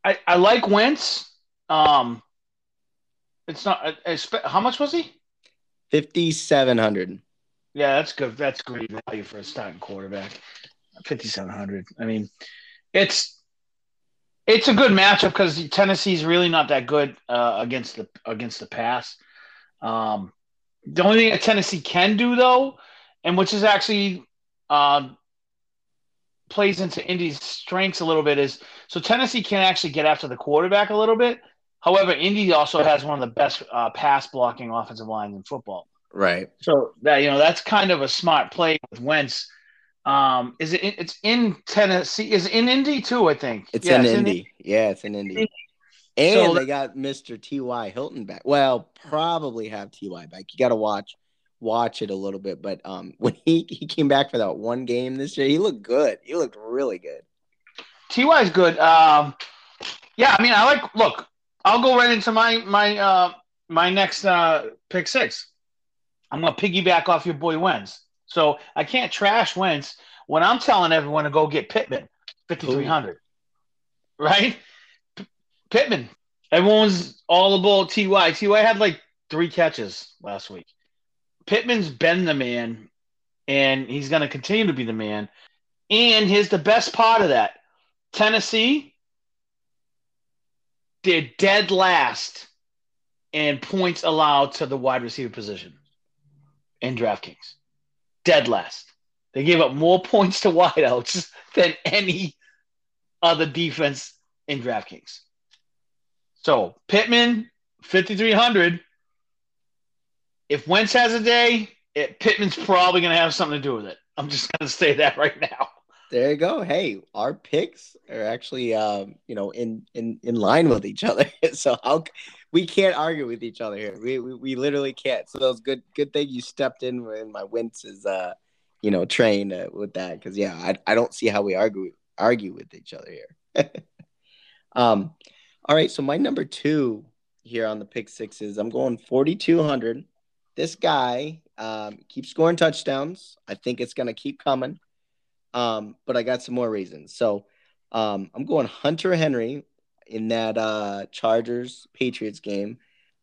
I, I like Wentz. Um, it's not. How much was he? Fifty seven hundred. Yeah, that's good. That's great value for a starting quarterback. Fifty seven hundred. I mean, it's it's a good matchup because Tennessee's really not that good uh, against the against the pass. Um, the only thing that Tennessee can do though, and which is actually uh, plays into Indy's strengths a little bit, is so Tennessee can actually get after the quarterback a little bit. However, Indy also has one of the best uh, pass blocking offensive lines in football. Right. So that you know that's kind of a smart play with Wentz. Um, is it? It's in Tennessee. Is in Indy too? I think it's yeah, in it's Indy. In yeah, it's in Indy. And so they got Mr. T.Y. Hilton back. Well, probably have T.Y. back. You got to watch watch it a little bit. But um, *laughs* when he he came back for that one game this year, he looked good. He looked really good. Ty is good. Um, yeah, I mean, I like. Look, I'll go right into my my uh my next uh pick six. I'm gonna piggyback off your boy Wentz. So I can't trash Wentz when I'm telling everyone to go get Pittman, 5300. Right? P- Pittman. Everyone's all about Ty. Ty had like three catches last week. Pittman's been the man, and he's going to continue to be the man. And here's the best part of that Tennessee they're dead last in points allowed to the wide receiver position in DraftKings. Dead last. They gave up more *laughs* points to wideouts than any other defense in DraftKings. So Pittman, 5,300. If Wentz has a day, it, Pittman's probably going to have something to do with it. I'm just going to say that right now there you go. Hey, our picks are actually, um, you know, in in in line with each other. *laughs* so how we can't argue with each other here. We we, we literally can't. So that was good. Good thing you stepped in when my Wentz's, uh, you know, train uh, with that because yeah, I I don't see how we argue argue with each other here. *laughs* um, all right. So my number two here on the pick sixes, I'm going 4,200. This guy um, keeps scoring touchdowns. I think it's going to keep coming. Um, but I got some more reasons. So um, I'm going Hunter Henry in that uh, Chargers Patriots game.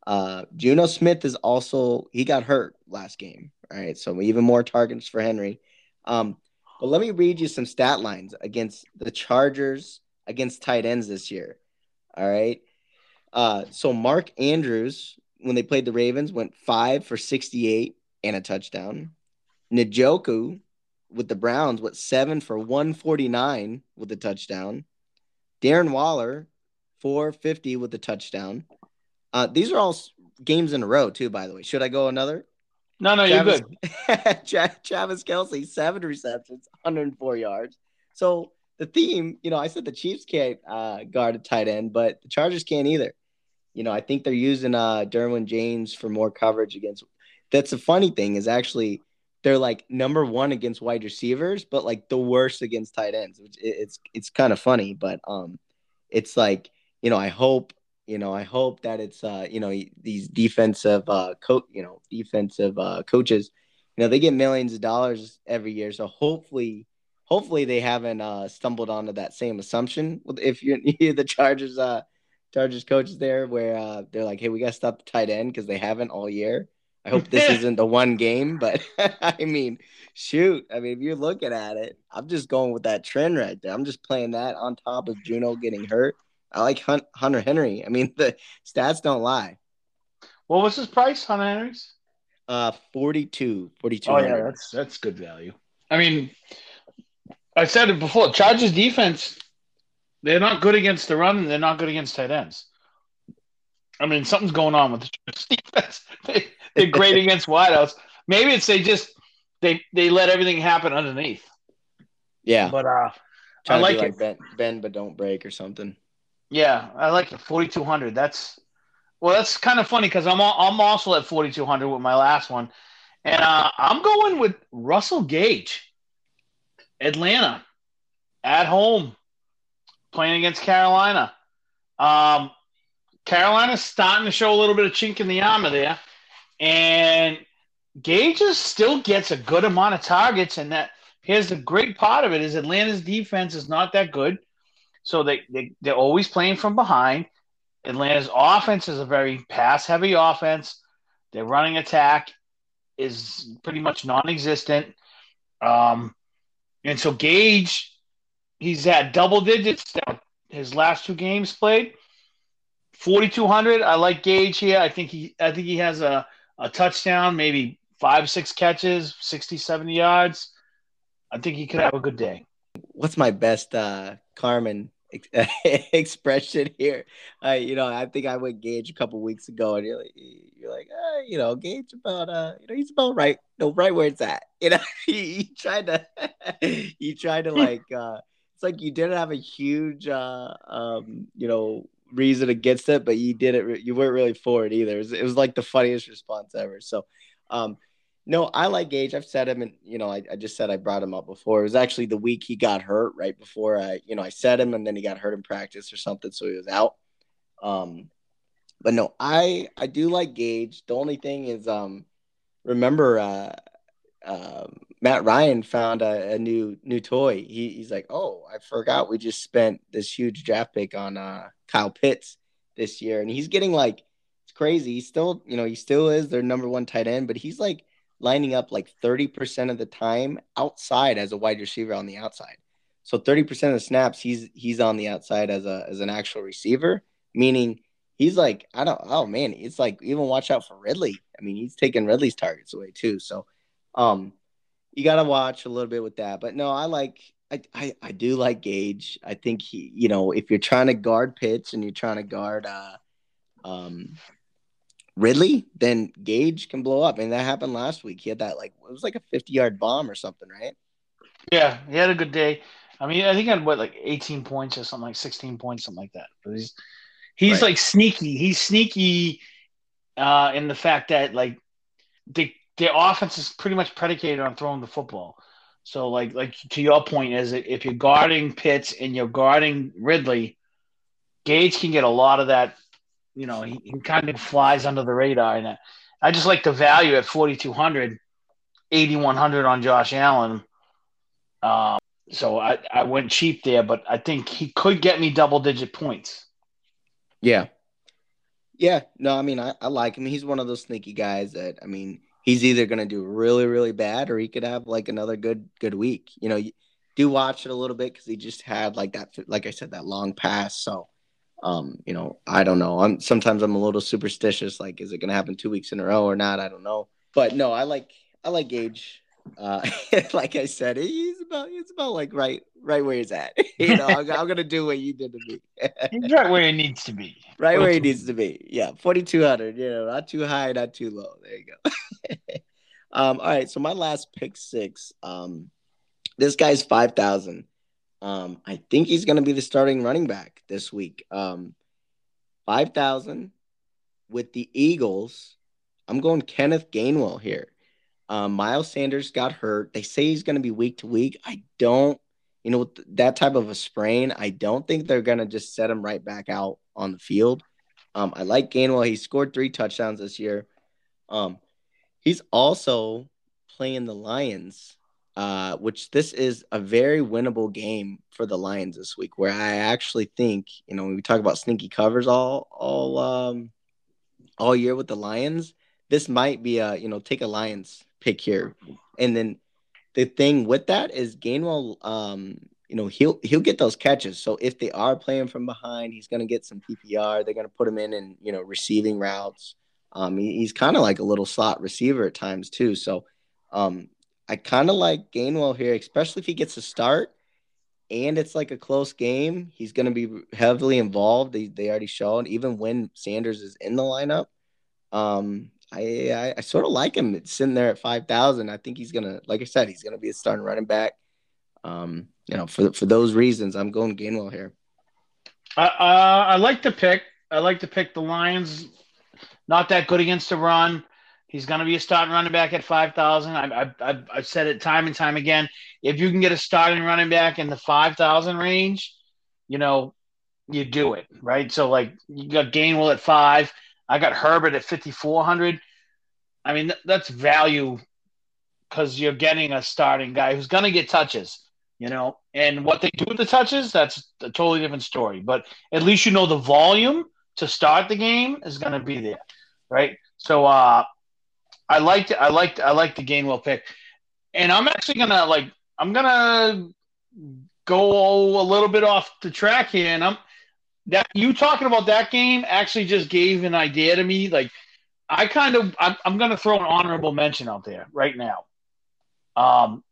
Uh, Jonnu Smith is also he got hurt last game, right? So even more targets for Henry. Um, but let me read you some stat lines against the Chargers against tight ends this year. All right. Uh, so Mark Andrews, when they played the Ravens, went five for 68 and a touchdown. Njoku with the Browns with seven for 149 with a touchdown. Darren Waller, 450 with a touchdown. Uh, these are all games in a row, too, by the way. Should I go another? No, no, Travis, you're good. *laughs* Travis Kelce, seven receptions, 104 yards. So the theme, you know, I said the Chiefs can't uh, guard a tight end, but the Chargers can't either. You know, I think they're using uh, Derwin James for more coverage against. That's the funny thing is actually they're like number one against wide receivers, but like the worst against tight ends. Which it's it's kind of funny, but um, it's like you know I hope you know I hope that it's uh you know these defensive uh coach you know defensive uh coaches, you know they get millions of dollars every year, so hopefully hopefully they haven't uh stumbled onto that same assumption if you're, *laughs* you're the Chargers uh Chargers coaches there where uh they're like hey we got to stop the tight end because they haven't all year I hope this *laughs* isn't the one game, but *laughs* I mean, shoot. I mean, if you're looking at it, I'm just going with that trend right there. I'm just playing that on top of Jonnu getting hurt. I like Hunt, Hunter Henry. I mean, *laughs* the stats don't lie. What was his price, Hunter Henry's? Uh, 42, 42. Oh, yeah, that's, that's good value. I mean, I said it before. Chargers defense, they're not good against the run, and they're not good against tight ends. I mean, something's going on with the *laughs* defense. They, they're great against wideouts. Maybe it's they just they they let everything happen underneath. Yeah, but uh, I like, like it. Bend, bend but don't break or something. Yeah, I like it. Forty two hundred. That's well, that's kind of funny because I'm I'm also at forty two hundred with my last one, and uh, I'm going with Russell Gage, Atlanta, at home, playing against Carolina. Um, Carolina's starting to show a little bit of chink in the armor there. And Gage still gets a good amount of targets, and that here's the great part of it is Atlanta's defense is not that good, so they, they they're always playing from behind. Atlanta's offense is a very pass heavy offense. Their running attack is pretty much non-existent. Um, and so Gage, he's at double digits his last two games played. 4200. I like Gage here. I think he I think he has a a touchdown, maybe five, six catches, 60, 70 yards. I think he could have a good day. What's my best uh, Carmine *laughs* expression here? Uh, you know, I think I went Gage a couple weeks ago, and you're like, you're like, uh, you know, Gage about, uh, you know, he's about right, you know, right where it's at. *laughs* You know, he, he tried to, *laughs* he tried to like, uh, it's like you didn't have a huge, uh, um, you know, reason against it, but you did it. You weren't really for it either. It was, it was like the funniest response ever. So, um, no, I like Gage. I've said him, and you know, I, I just said I brought him up before. It was actually the week he got hurt, right before I, you know, I said him, and then he got hurt in practice or something, so he was out. Um, but no, I I do like Gage. The only thing is, um, remember, uh, um, Matt Ryan found a, a, new new toy. He, he's like, oh, I forgot we just spent this huge draft pick on uh, Kyle Pitts this year, and he's getting like it's crazy. He's still, you know, he still is their number one tight end, but he's like lining up like thirty percent of the time outside as a wide receiver on the outside. So thirty percent of the snaps, he's he's on the outside as a as an actual receiver, meaning he's like, I don't, oh man, it's like even watch out for Ridley. I mean, he's taking Ridley's targets away too. So um, you got to watch a little bit with that. But no, I like I, I, I do like Gage. I think he, you know, if you're trying to guard Pitts and you're trying to guard uh, um, Ridley, then Gage can blow up. And that happened last week. He had that like it was like a 50 yard bomb or something, right? Yeah, he had a good day. I mean, I think he had what like 18 points or something like 16 points, something like that. But he's he's right. like sneaky. He's sneaky uh, in the fact that like the their offense is pretty much predicated on throwing the football. So, like, like to your point, is if you're guarding Pitts and you're guarding Ridley, Gage can get a lot of that. You know, he, he kind of flies under the radar. And I just like the value at 4,200, 8,100 on Josh Allen. Um, so I, I went cheap there, but I think he could get me double digit points. Yeah. Yeah. No, I mean, I, I like him. He's one of those sneaky guys that, I mean, he's either going to do really really bad or he could have like another good good week. You know do watch it a little bit because he just had like that like i said that long pass. So um you know i don't know. I'm sometimes i'm a little superstitious like is it going to happen two weeks in a row or not? I don't know. But no i like i like gage uh *laughs* like i said he's about he's about like right right where he's at *laughs* you know I'm, I'm, gonna do what you did to me he's right where he needs to be *laughs* right where he needs to be yeah 4200 you know not too high not too low there you go um, all right, so my last pick six. Um, this guy's five thousand. Um, I think he's going to be the starting running back this week. Um, five thousand with the Eagles. I'm going Kenneth Gainwell here. Um, Miles Sanders got hurt. They say he's going to be week to week. I don't, you know, that type of a sprain. I don't think they're going to just set him right back out on the field. Um, I like Gainwell. He scored three touchdowns this year. Um, he's also playing the Lions, uh, which this is a very winnable game for the Lions this week. Where I actually think, you know, when we talk about sneaky covers all all um, all year with the Lions, this might be a you know take a Lions pick here, and then the thing with that is Gainwell, um, you know he'll he'll get those catches. So if they are playing from behind, he's going to get some PPR. They're going to put him in and you know receiving routes. Um, he, he's kind of like a little slot receiver at times too. So um, I kind of like Gainwell here, especially if he gets a start and it's like a close game. He's going to be heavily involved. They, they already showed, even when Sanders is in the lineup. Um, I, I, I sort of like him sitting there at five thousand. I think he's gonna, like I said, he's gonna be a starting running back. Um, you know, for for those reasons, I'm going Gainwell here. Uh, uh, I like to pick. I like to pick the Lions. Not that good against the run. He's going to be a starting running back at 5,000. I've, I've, I've said it time and time again. If you can get a starting running back in the 5,000 range, you know, you do it, right? So, like, you got Gainwell at five. I got Herbert at 5,400. I mean, that's value because you're getting a starting guy who's going to get touches, you know, and what they do with the touches, that's a totally different story. But at least you know the volume to start the game is going to be there, right? So, uh, I liked. I liked I liked the Gainwell pick, and I'm actually gonna like I'm gonna go a little bit off the track here, and I'm that you talking about that game actually just gave an idea to me. Like I kind of I'm, I'm gonna throw an honorable mention out there right now. Um,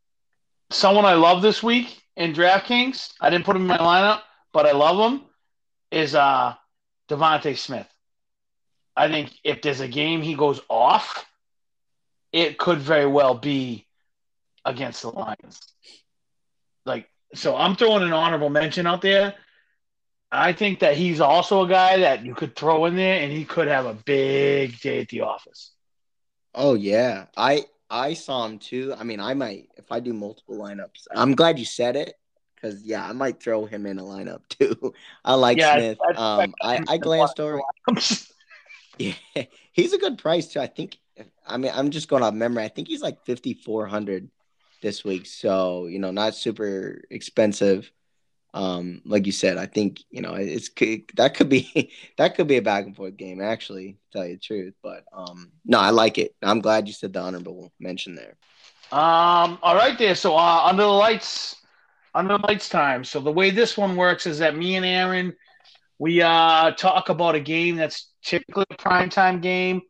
someone I love this week in DraftKings. I didn't put him in my lineup, but I love him. Is uh DeVonta Smith. I think if there's a game he goes off, it could very well be against the Lions. Like, so I'm throwing an honorable mention out there. I think that he's also a guy that you could throw in there and he could have a big day at the office. Oh yeah. I I saw him too. I mean, I might if I do multiple lineups. I'm glad you said it because yeah, I might throw him in a lineup *laughs* too. I like yeah, Smith. I, I, um, I, I glanced over. *laughs* *laughs* yeah, he's a good price too. I think I mean, I'm just going off memory. I think he's like 5,400 this week. So, you know, not super expensive. Um, like you said, I think, you know, it's that could be *laughs* that could be a back and forth game, actually, tell you the truth. But um, no, I like it. I'm glad you said the honorable mention there. Um, all right there. So uh under the lights, under the lights time. So the way this one works is that me and Aaron we uh talk about a game that's typically a prime time game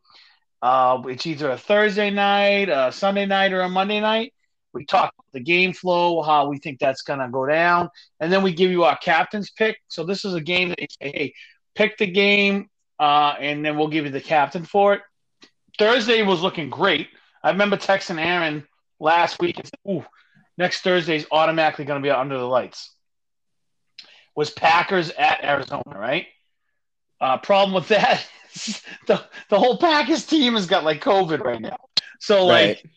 uh, it's either a Thursday night, a Sunday night, or a Monday night. We talk the game flow, how we think that's going to go down, and then we give you our captain's pick. So this is a game that you say, hey, pick the game, uh, and then we'll give you the captain for it. Thursday was looking great. I remember texting Aaron last week and said, "Ooh, next Thursday is automatically going to be under the lights." Was Packers at Arizona, right? Uh, problem with that *laughs* the the whole Packers team has got like COVID right now. So like right.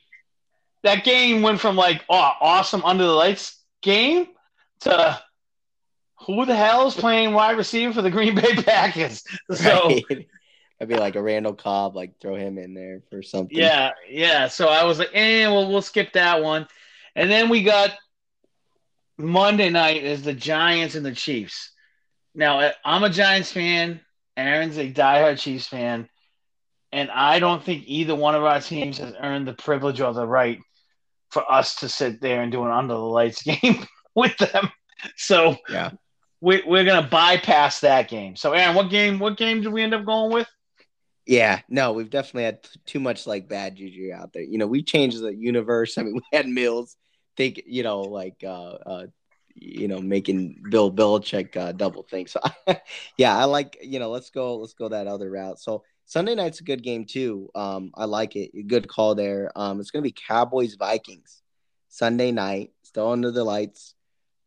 That game went from like oh awesome under the lights game to who the hell is playing wide receiver for the Green Bay *laughs* Packers? So right. *laughs* I'd be like a Randall Cobb, like throw him in there for something. Yeah, yeah. So I was like, eh, well, we'll skip that one. And then we got Monday night is the Giants and the Chiefs. Now I'm a Giants fan. Aaron's a diehard Chiefs fan, and I don't think either one of our teams has earned the privilege or the right for us to sit there and do an under the lights *laughs* game with them. So yeah, we, we're gonna bypass that game. So Aaron, what game? What game did we end up going with? Yeah, no, we've definitely had too much like bad juju out there. You know, we changed the universe. *laughs* I mean, we had Mills think, you know, like uh, uh you know, making Bill Belichick uh, double think. So, *laughs* yeah, I like, you know, let's go, let's go that other route. So Sunday night's a good game too. Um, I like it. Good call there. Um, it's gonna be Cowboys Vikings Sunday night, still under the lights.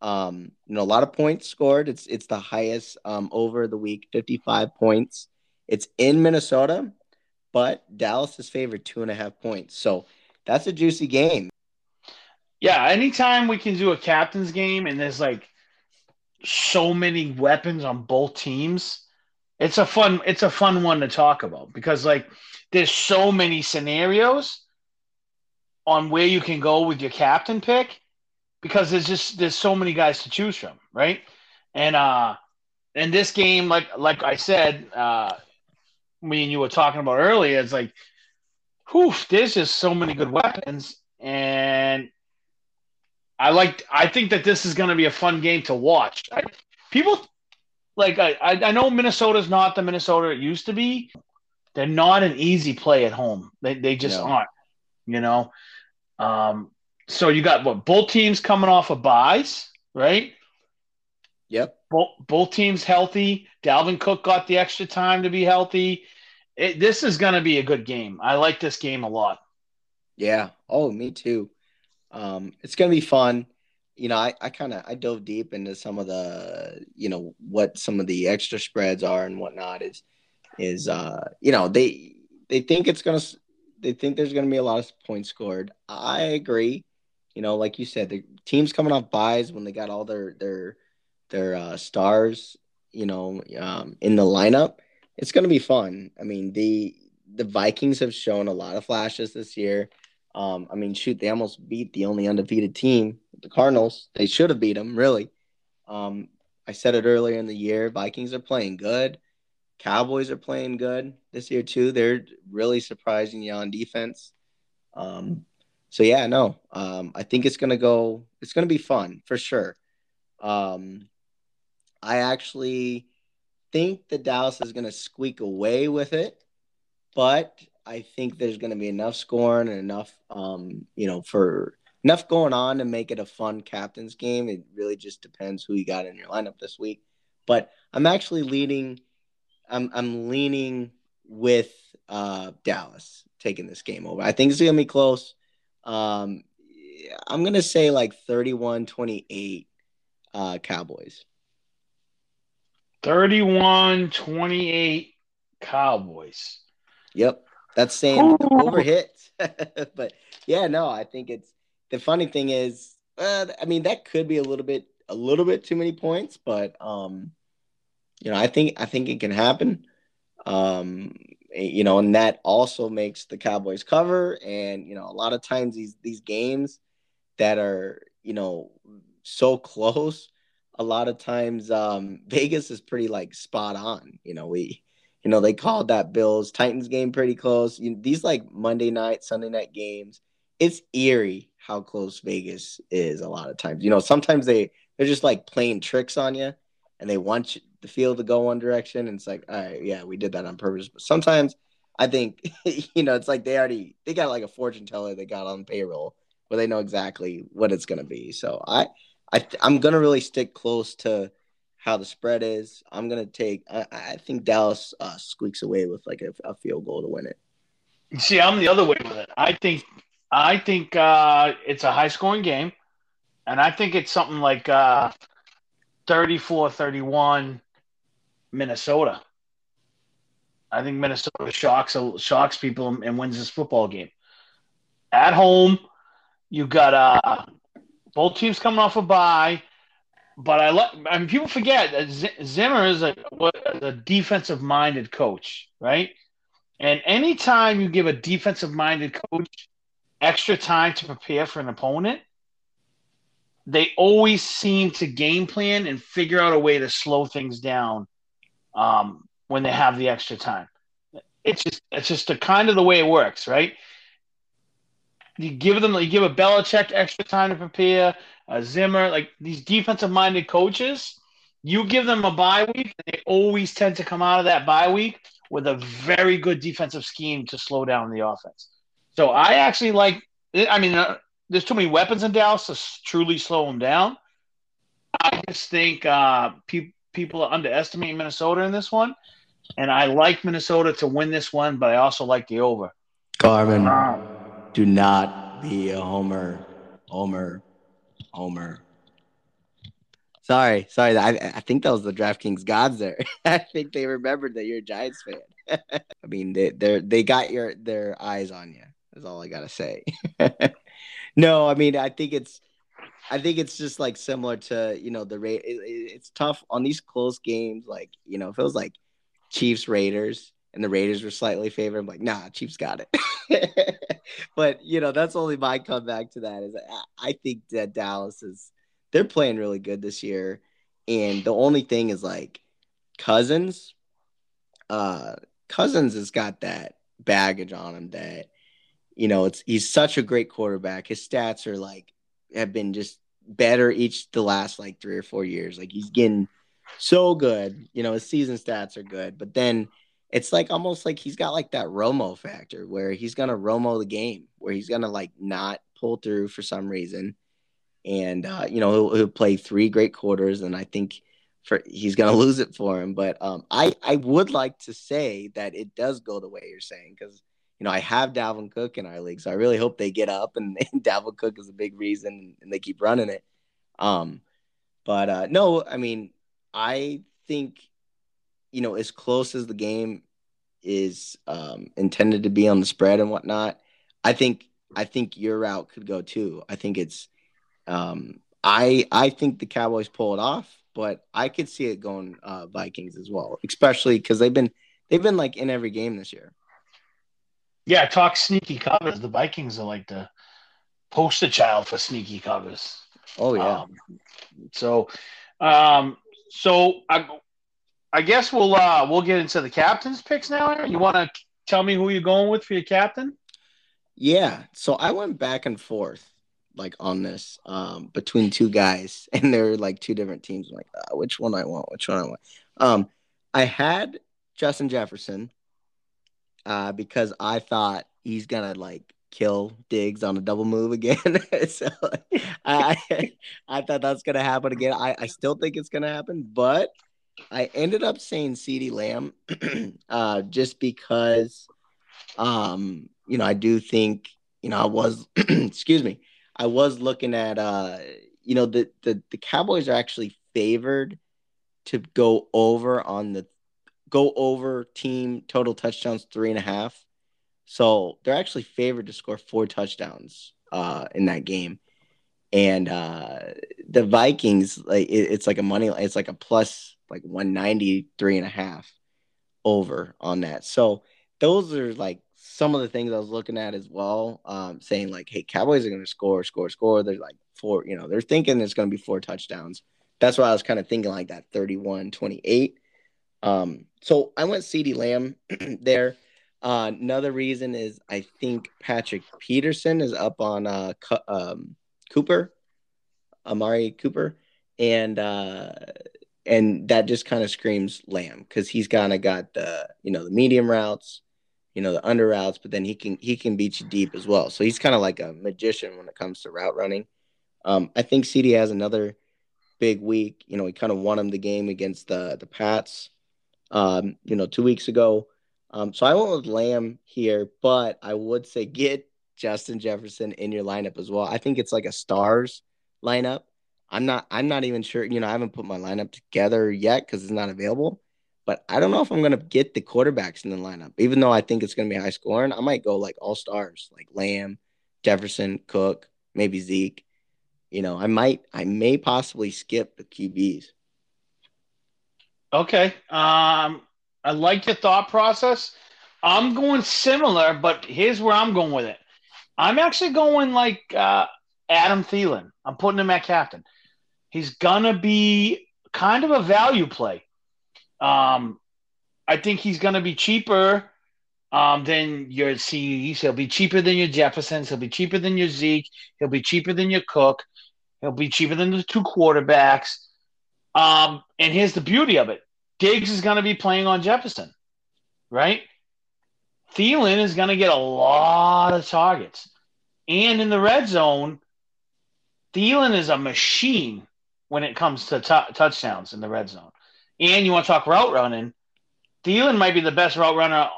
Um, you know, a lot of points scored. It's it's the highest um, over the week, 55 points. It's in Minnesota, but Dallas is favored two and a half points. So that's a juicy game. Yeah, anytime we can do a captain's game and there's like so many weapons on both teams, it's a fun it's a fun one to talk about because like there's so many scenarios on where you can go with your captain pick because there's just there's so many guys to choose from, right? And uh in this game, like like I said, uh me and you were talking about earlier, it's like whew, there's just so many good weapons and I like I think that this is gonna be a fun game to watch. I, people like I, I know Minnesota's not the Minnesota it used to be. They're not an easy play at home. They they just no. aren't. You know, um, so you got what both teams coming off of byes, right? Yep. Both both teams healthy. Dalvin Cook got the extra time to be healthy. It, this is going to be a good game. I like this game a lot. Yeah. Oh, me too. Um, it's going to be fun you know, I, I kind of I dove deep into some of the you know what some of the extra spreads are and whatnot is is uh you know they they think it's gonna they think there's gonna be a lot of points scored. I agree. You know, like you said, the teams coming off byes when they got all their their their uh, stars, you know, um, in the lineup. It's gonna be fun. I mean the the Vikings have shown a lot of flashes this year. Um, I mean, shoot, they almost beat the only undefeated team, the Cardinals. They should have beat them, really. Um, I said it earlier in the year. Vikings are playing good. Cowboys are playing good this year too. They're really surprising you on defense. Um, so yeah, no, um, I think it's gonna go. It's gonna be fun for sure. Um, I actually think that Dallas is gonna squeak away with it, but I think there's to be enough scoring and enough, um, you know, for enough going on to make it a fun captain's game. It really just depends who you got in your lineup this week. But I'm actually leading. I'm I'm leaning with uh, Dallas taking this game over. I think it's going to be close. Um, I'm going to say like 31 28 uh, Cowboys. 31 28 Cowboys. Yep. That's saying over hits. *laughs* but yeah, no, I think it's the funny thing is, uh, I mean, that could be a little bit, a little bit too many points, but um, you know, I think I think it can happen. Um, you know, and that also makes the Cowboys cover. And you know, a lot of times these these games that are you know so close, a lot of times um, *laughs* Vegas is pretty like spot on. You know, we you know, they called that Bills Titans game pretty close. You these like Monday night, Sunday night games, it's eerie how close Vegas is a lot of times. You know, sometimes they they're just like playing tricks on you and they want you, the field to go one direction and it's like, all right, yeah, we did that on purpose. But sometimes I think *laughs* you know, it's like they already they got like a fortune teller they got on payroll where they know exactly what it's to be. So I I I'm to really stick close to how the spread is. I'm gonna take. I, I think Dallas uh, squeaks away with like a, a, field goal to win it. See, I'm the other way with it. I think I think uh, it's a high scoring game, and I think it's something like uh, 34-31 Minnesota. I think Minnesota shocks shocks people and wins this football game. At home, you got uh, both teams coming off a bye but I like. I mean, people forget that Zimmer is a, a defensive minded coach, right? And anytime you give a defensive minded coach extra time to prepare for an opponent, they always seem to game plan and figure out a way to slow things down um, when they have the extra time. It's just it's just the kind of the way it works, right? You give them you give a Belichick extra time to prepare a Zimmer, like these defensive minded coaches, you give them a bye week, and they always tend to come out of that bye week with a very good defensive scheme to slow down the offense. So I actually like, I mean, uh, there's too many weapons in Dallas to truly slow them down. I just think uh, pe- people are underestimating Minnesota in this one. And I like Minnesota to win this one, but I also like the over. Carmine, um, do not be a homer. Homer. Homer. Sorry, sorry. I, I think that was the DraftKings gods there. *laughs* I think they remembered that you're a Giants fan. *laughs* I mean, they they they got your their eyes on you. Is all I gotta say. *laughs* no, I mean, I think it's I think it's just like similar to you know the rate. It, it's tough on these close games. Like you know, if it was like Chiefs Raiders and the Raiders were slightly favored, I'm like, nah, Chiefs got it. *laughs* but you know, that's only my comeback to that. Is I, I think that Dallas is they're playing really good this year, and the only thing is like Cousins. Uh, Cousins has got that baggage on him that you know it's he's such a great quarterback. His stats are like have been just better each the last like three or four years. Like he's getting so good. You know, his season stats are good, but then it's like almost like he's got like that Romo factor where he's gonna Romo the game, where he's gonna like not pull through for some reason, and uh, you know he'll, he'll play three great quarters, and I think for he's gonna lose it for him. But um, I I would like to say that it does go the way you're saying because you know, I have Dalvin Cook in our league, so I really hope they get up and, *laughs* and Dalvin Cook is a big reason and they keep running it. Um, but uh, no, I mean, I think, you know, as close as the game is um, intended to be on the spread and whatnot, I think I think your route could go too. I think it's um, I I think the Cowboys pull it off, but I could see it going uh, Vikings as well, especially because they've been they've been like in every game this year. Yeah, talk sneaky covers. The Vikings are like the poster child for sneaky covers. Oh yeah. Um, so, um, so I, I guess we'll uh, we'll get into the captain's picks now. Aaron. You want to tell me who you're going with for your captain? Yeah. So I went back and forth like on this um, between two guys, *laughs* and they're like two different teams. I'm like, uh, which one I want? Which one I want? Um, I had Justin Jefferson uh, because I thought he's gonna like kill Diggs on a double move again. *laughs* so I I thought that's gonna happen again. I, I still think it's gonna happen, but I ended up saying CeeDee Lamb *clears throat* uh, just because um, you know, I do think, you know, I was *clears throat* excuse me, I was looking at uh, you know, the the the Cowboys are actually favored to go over on the go over team total touchdowns three and a half. So they're actually favored to score four touchdowns uh, in that game. And uh, the Vikings, like it, it's like a money, it's like a plus like 193 and a half over on that. So those are like some of the things I was looking at as well, um, saying like, hey, Cowboys are going to score, score, score. They're like four, you know, they're thinking there's going to be four touchdowns. That's why I was kind of thinking like that 31 28. Um, so I went CeeDee Lamb *clears throat* there. Uh, another reason is I think Patrick Peterson is up on uh, um, Cooper, Amari Cooper, and uh, and that just kind of screams Lamb because he's kind of got the you know the medium routes, you know the under routes, but then he can he can beat you deep as well. So he's kind of like a magician when it comes to route running. Um, I think CeeDee has another big week. You know, he kind of won him the game against the the Pats um, you know, two weeks ago. Um, so I went with Lamb here, but I would say get Justin Jefferson in your lineup as well. I think it's like a stars lineup. I'm not I'm not even sure, you know, I haven't put my lineup together yet because it's not available. But I don't know if I'm gonna get the quarterbacks in the lineup, even though I think it's gonna be high scoring. I might go like all stars, like Lamb, Jefferson, Cook, maybe Zeke. You know, I might I may possibly skip the QBs. Okay. Um, I like your thought process. I'm going similar, but here's where I'm going with it. I'm actually going like uh, Adam Thielen. I'm putting him at captain. He's gonna be kind of a value play. Um, I think he's gonna be cheaper um, than your CEs. He'll be cheaper than your Jeffersons. He'll be cheaper than your Zeke. He'll be cheaper than your Cook. He'll be cheaper than the two quarterbacks. Um, and here's the beauty of it Diggs is going to be playing on Jefferson, right? Thielen is going to get a lot of targets. And in the red zone, Thielen is a machine when it comes to t- touchdowns in the red zone. And you want to talk route running, Thielen might be the best route runner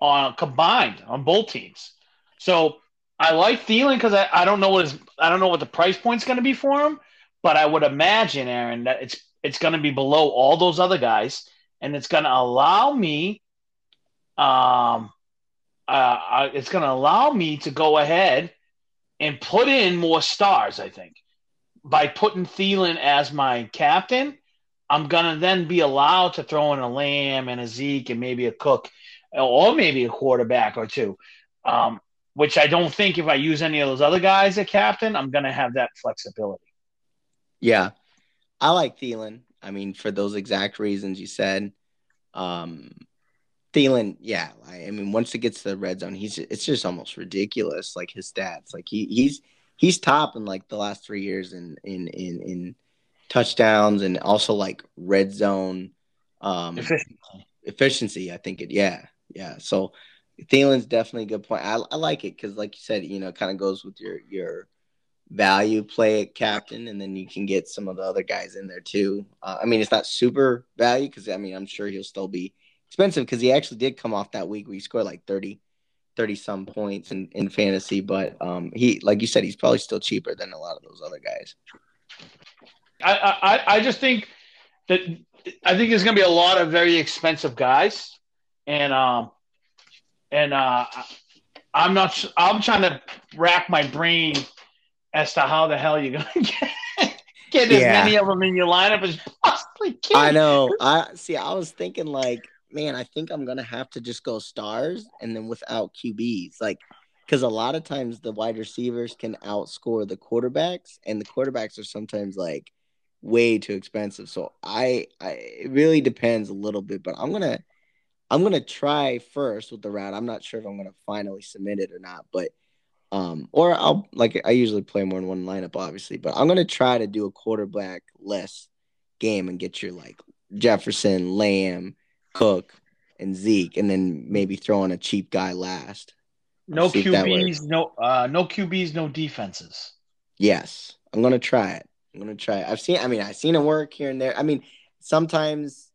on combined on both teams. So I like Thielen because I, I don't know what his I don't know what the price point's going to be for him, but I would imagine, Aaron, that it's it's going to be below all those other guys, and it's going to allow me, um, uh, it's going to allow me to go ahead and put in more stars. I think by putting Thielen as my captain, I'm going to then be allowed to throw in a Lamb and a Zeke and maybe a Cook, or maybe a quarterback or two. Um, which I don't think if I use any of those other guys at captain, I'm going to have that flexibility. Yeah. I like Thielen. I mean, for those exact reasons you said. Um, Thielen, yeah. I, I mean, once it gets to the red zone, he's it's just almost ridiculous. Like his stats, like he he's he's top in like the last three years in in in in touchdowns and also like red zone um efficiency. efficiency. I think it, yeah, yeah. So Thielen's definitely a good point. I, I like it because, like you said, you know, kind of goes with your your value play at captain, and then you can get some of the other guys in there too. Uh, I mean, it's not super value because I mean, I'm sure he'll still be expensive because he actually did come off that week where he scored like 30, 30 some points in, in fantasy. But um, he, like you said, he's probably still cheaper than a lot of those other guys. I I, I just think that I think there's going to be a lot of very expensive guys, and um, and uh, I'm not. I'm trying to rack my brain as to how the hell you're gonna *laughs* get, get as yeah. many of them in your lineup as possibly can. I know. *laughs* I see. I was thinking like, man, I think I'm gonna have to just go stars and then without QBs, like. Because a lot of times the wide receivers can outscore the quarterbacks, and the quarterbacks are sometimes like way too expensive. So I, I it really depends a little bit, but I'm gonna I'm gonna try first with the route. I'm not sure if I'm gonna finally submit it or not, but um, or I'll like I usually play more than one lineup, obviously, but I'm gonna try to do a quarterback less game and get your like Jefferson, Lamb, Cook, and Zeke, and then maybe throw in a cheap guy last. No QBs, no uh, no QBs, no defenses. Yes, I'm gonna try it. I'm gonna try it. I've seen. I mean, I've seen it work here and there. I mean, sometimes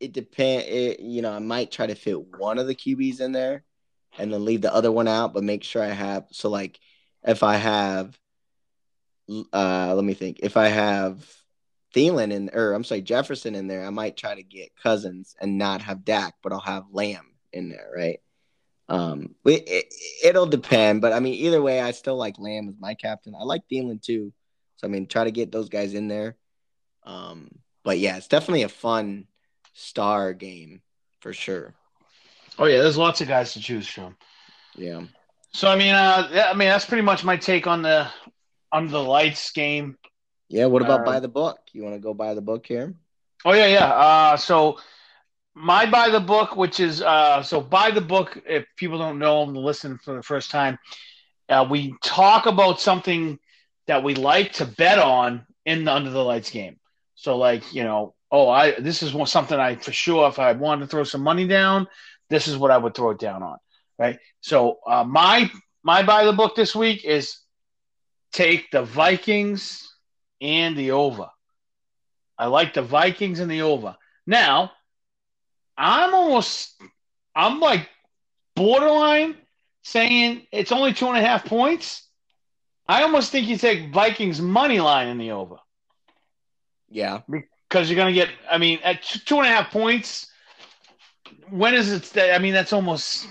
it depend. It, you know, I might try to fit one of the QBs in there, and then leave the other one out, but make sure I have. So like, if I have, uh, let me think. If I have Thielen in, or I'm sorry, Jefferson in there, I might try to get Cousins and not have Dak, but I'll have Lamb in there, right? Um, it, it, will depend, but I mean, either way, I still like Lamb as my captain. I like Thielen too, so I mean, try to get those guys in there. Um, but yeah, it's definitely a fun star game for sure. Oh yeah, there's lots of guys to choose from. Yeah. So I mean, uh, I mean that's pretty much my take on the on the lights game. Yeah. What about uh, buy the book? You want to go buy the book here? Oh yeah, yeah. Uh, so my buy the book, which is uh, so buy the book. If people don't know them, listen for the first time, uh, we talk about something that we like to bet on in the under the lights game. So like you know, oh, I this is something I for sure if I wanted to throw some money down, this is what I would throw it down on, right? So uh, my my buy the book this week is take the Vikings and the over. I like the Vikings and the over. Now, I'm almost I'm like borderline saying it's only two and a half points. I almost think you take Vikings money line in the over. Yeah because you're going to get. I mean, at two and a half points, when is it? I mean, that's almost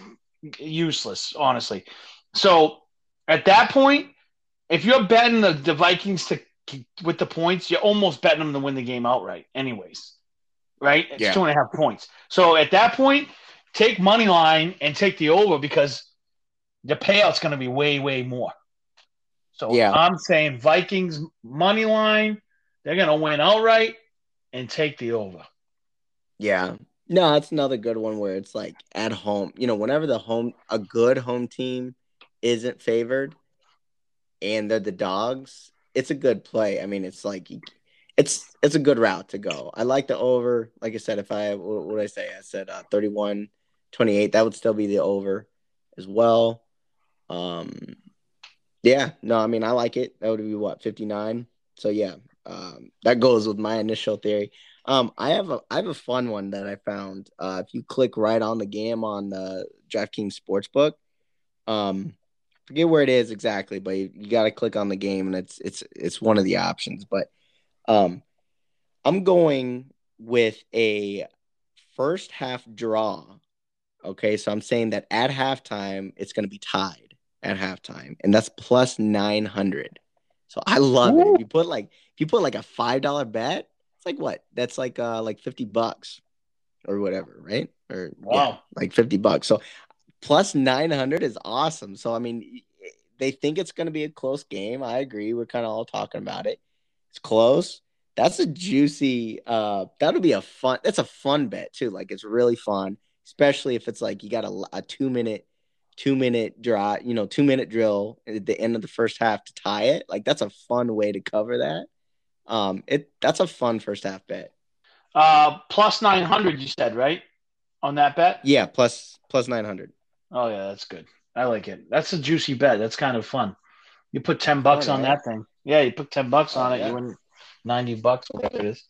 useless, honestly. So at that point, if you're betting the, the Vikings to with the points, you're almost betting them to win the game outright, anyways. Right? It's yeah. two and a half points. So at that point, take money line and take the over because the payout's going to be way, way more. So yeah. I'm saying Vikings money line, they're going to win outright and take the over. Yeah. No, that's another good one where it's like at home. You know, whenever the home a good home team isn't favored and they're the dogs, it's a good play. I mean, it's like it's it's a good route to go. I like the over. Like I said, if I what I say? I said uh, 31 28. That would still be the over as well. Um yeah, no, I mean I like it. That would be what, 59. So yeah, um, that goes with my initial theory. Um, I have a I have a fun one that I found. Uh, if you click right on the game on the DraftKings Sportsbook, um, forget where it is exactly, but you, you got to click on the game, and it's it's it's one of the options. But um, I'm going with a first half draw. Okay, so I'm saying that at halftime it's going to be tied at halftime, and that's plus nine hundred. So I love Ooh. it. If you put like if you put like a five dollar bet, it's like what? That's like uh like fifty bucks or whatever, right? Or wow, yeah, like fifty bucks. So plus nine hundred is awesome. So I mean, they think it's going to be a close game. I agree. We're kind of all talking about it. It's close. That's a juicy. Uh, that'll be a fun. That's a fun bet too. Like it's really fun, especially if it's like you got a, a two minute two minute draw, you know, two minute drill at the end of the first half to tie it. Like that's a fun way to cover that. Um, it that's a fun first half bet. Uh, plus nine hundred, you said right on that bet? Yeah, plus plus nine hundred. Oh yeah, that's good. I like it. That's a juicy bet. That's kind of fun. You put ten bucks oh, on that thing. Yeah, you put ten bucks on oh, it, yeah. you win ninety bucks, whatever it is.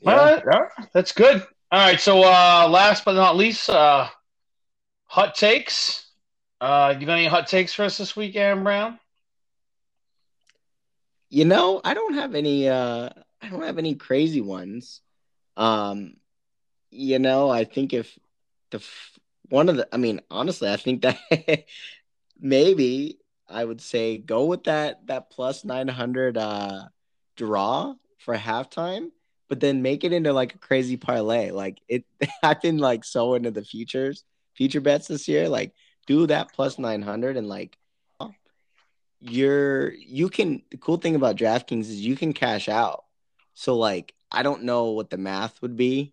Yeah. Right, that's good. All right, so uh, last but not least, uh, hot takes. Uh, you got any hot takes for us this week, Aaron Brown? You know, I don't have any. Uh, I don't have any crazy ones. Um, you know, I think if the one of the, I mean, honestly, I think that *laughs* maybe I would say go with that that plus nine hundred uh draw for halftime, but then make it into like a crazy parlay. Like it, *laughs* I've been like so into the futures, future bets this year. Like do that plus 900 and like you're you can the cool thing about DraftKings is you can cash out. So like I don't know what the math would be.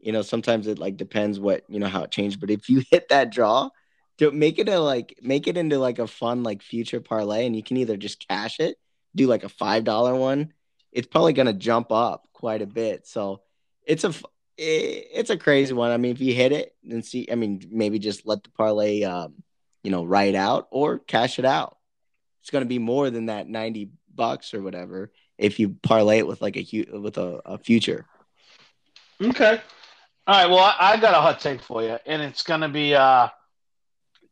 You know, sometimes it like depends what, you know, how it changed, but if you *laughs* hit that draw, to make it a like make it into like a fun like future parlay and you can either just cash it, do like a $5 one, it's probably to jump up quite a bit. So it's a it's a crazy one. I mean, if you hit it and see, I mean, maybe just let the parlay, um, you know, write out or cash it out. It's going to be more than that ninety bucks or whatever if you parlay it with like a with a, a future. Okay. All right. Well, I, I, got a hot take for you, and it's going to be uh,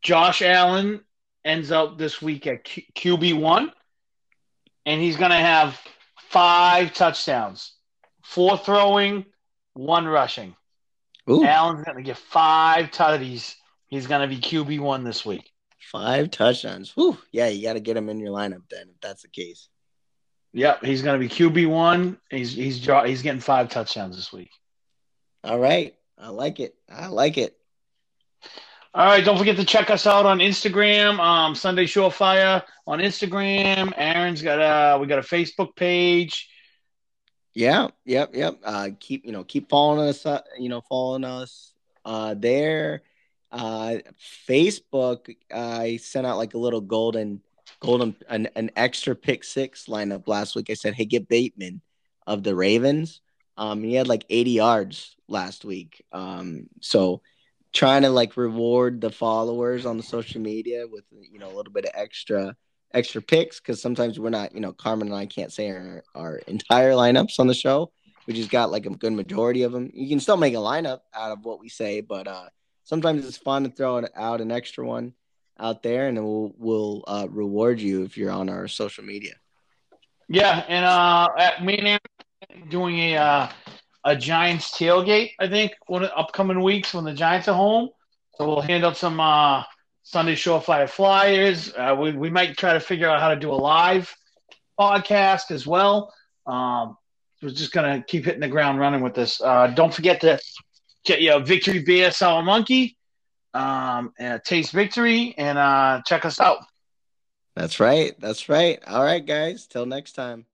Josh Allen ends up this week at Q- QB one, and he's going to have five touchdowns, four throwing one rushing. Ooh. Allen's going to get five tutties. He's going to be QB one this week. Five touchdowns. Whew. Yeah, you got to get him in your lineup then, if that's the case. Yep, he's going to be QB one. He's he's he's getting five touchdowns this week. All right, I like it. I like it. All right, don't forget to check us out on Instagram. Um, Sunday Surefire on Instagram. Aaron's got a we got a Facebook page. Yeah, yep, yep. Uh, keep you know keep following us. Uh, you know, following us uh, there. Uh, Facebook. I sent out like a little golden, golden, an, an extra pick six lineup last week. I said, hey, get Bateman of the Ravens. Um, he had like 80 yards last week. Um, so trying to like reward the followers on the social media with you know a little bit of extra extra picks because sometimes we're not, you know, Carmine and I can't say our, our entire lineups on the show. We just got like a good majority of them. You can still make a lineup out of what we say, but uh, sometimes it's fun to throw out an extra one out there, and we'll we'll uh, reward you if you're on our social media. Yeah, and uh, me and Aaron doing a uh, a Giants tailgate. I think one of the upcoming weeks when the Giants are home, so we'll hand out some uh, Sunday Surefire Flyers. Uh, we, we might try to figure out how to do a live podcast as well. Um, we're just to keep hitting the ground running with this. Uh, don't forget to get your Victory Beer Sour Monkey, um, and Taste Victory, and uh, check us out. That's right. That's right. All right, guys. Till next time.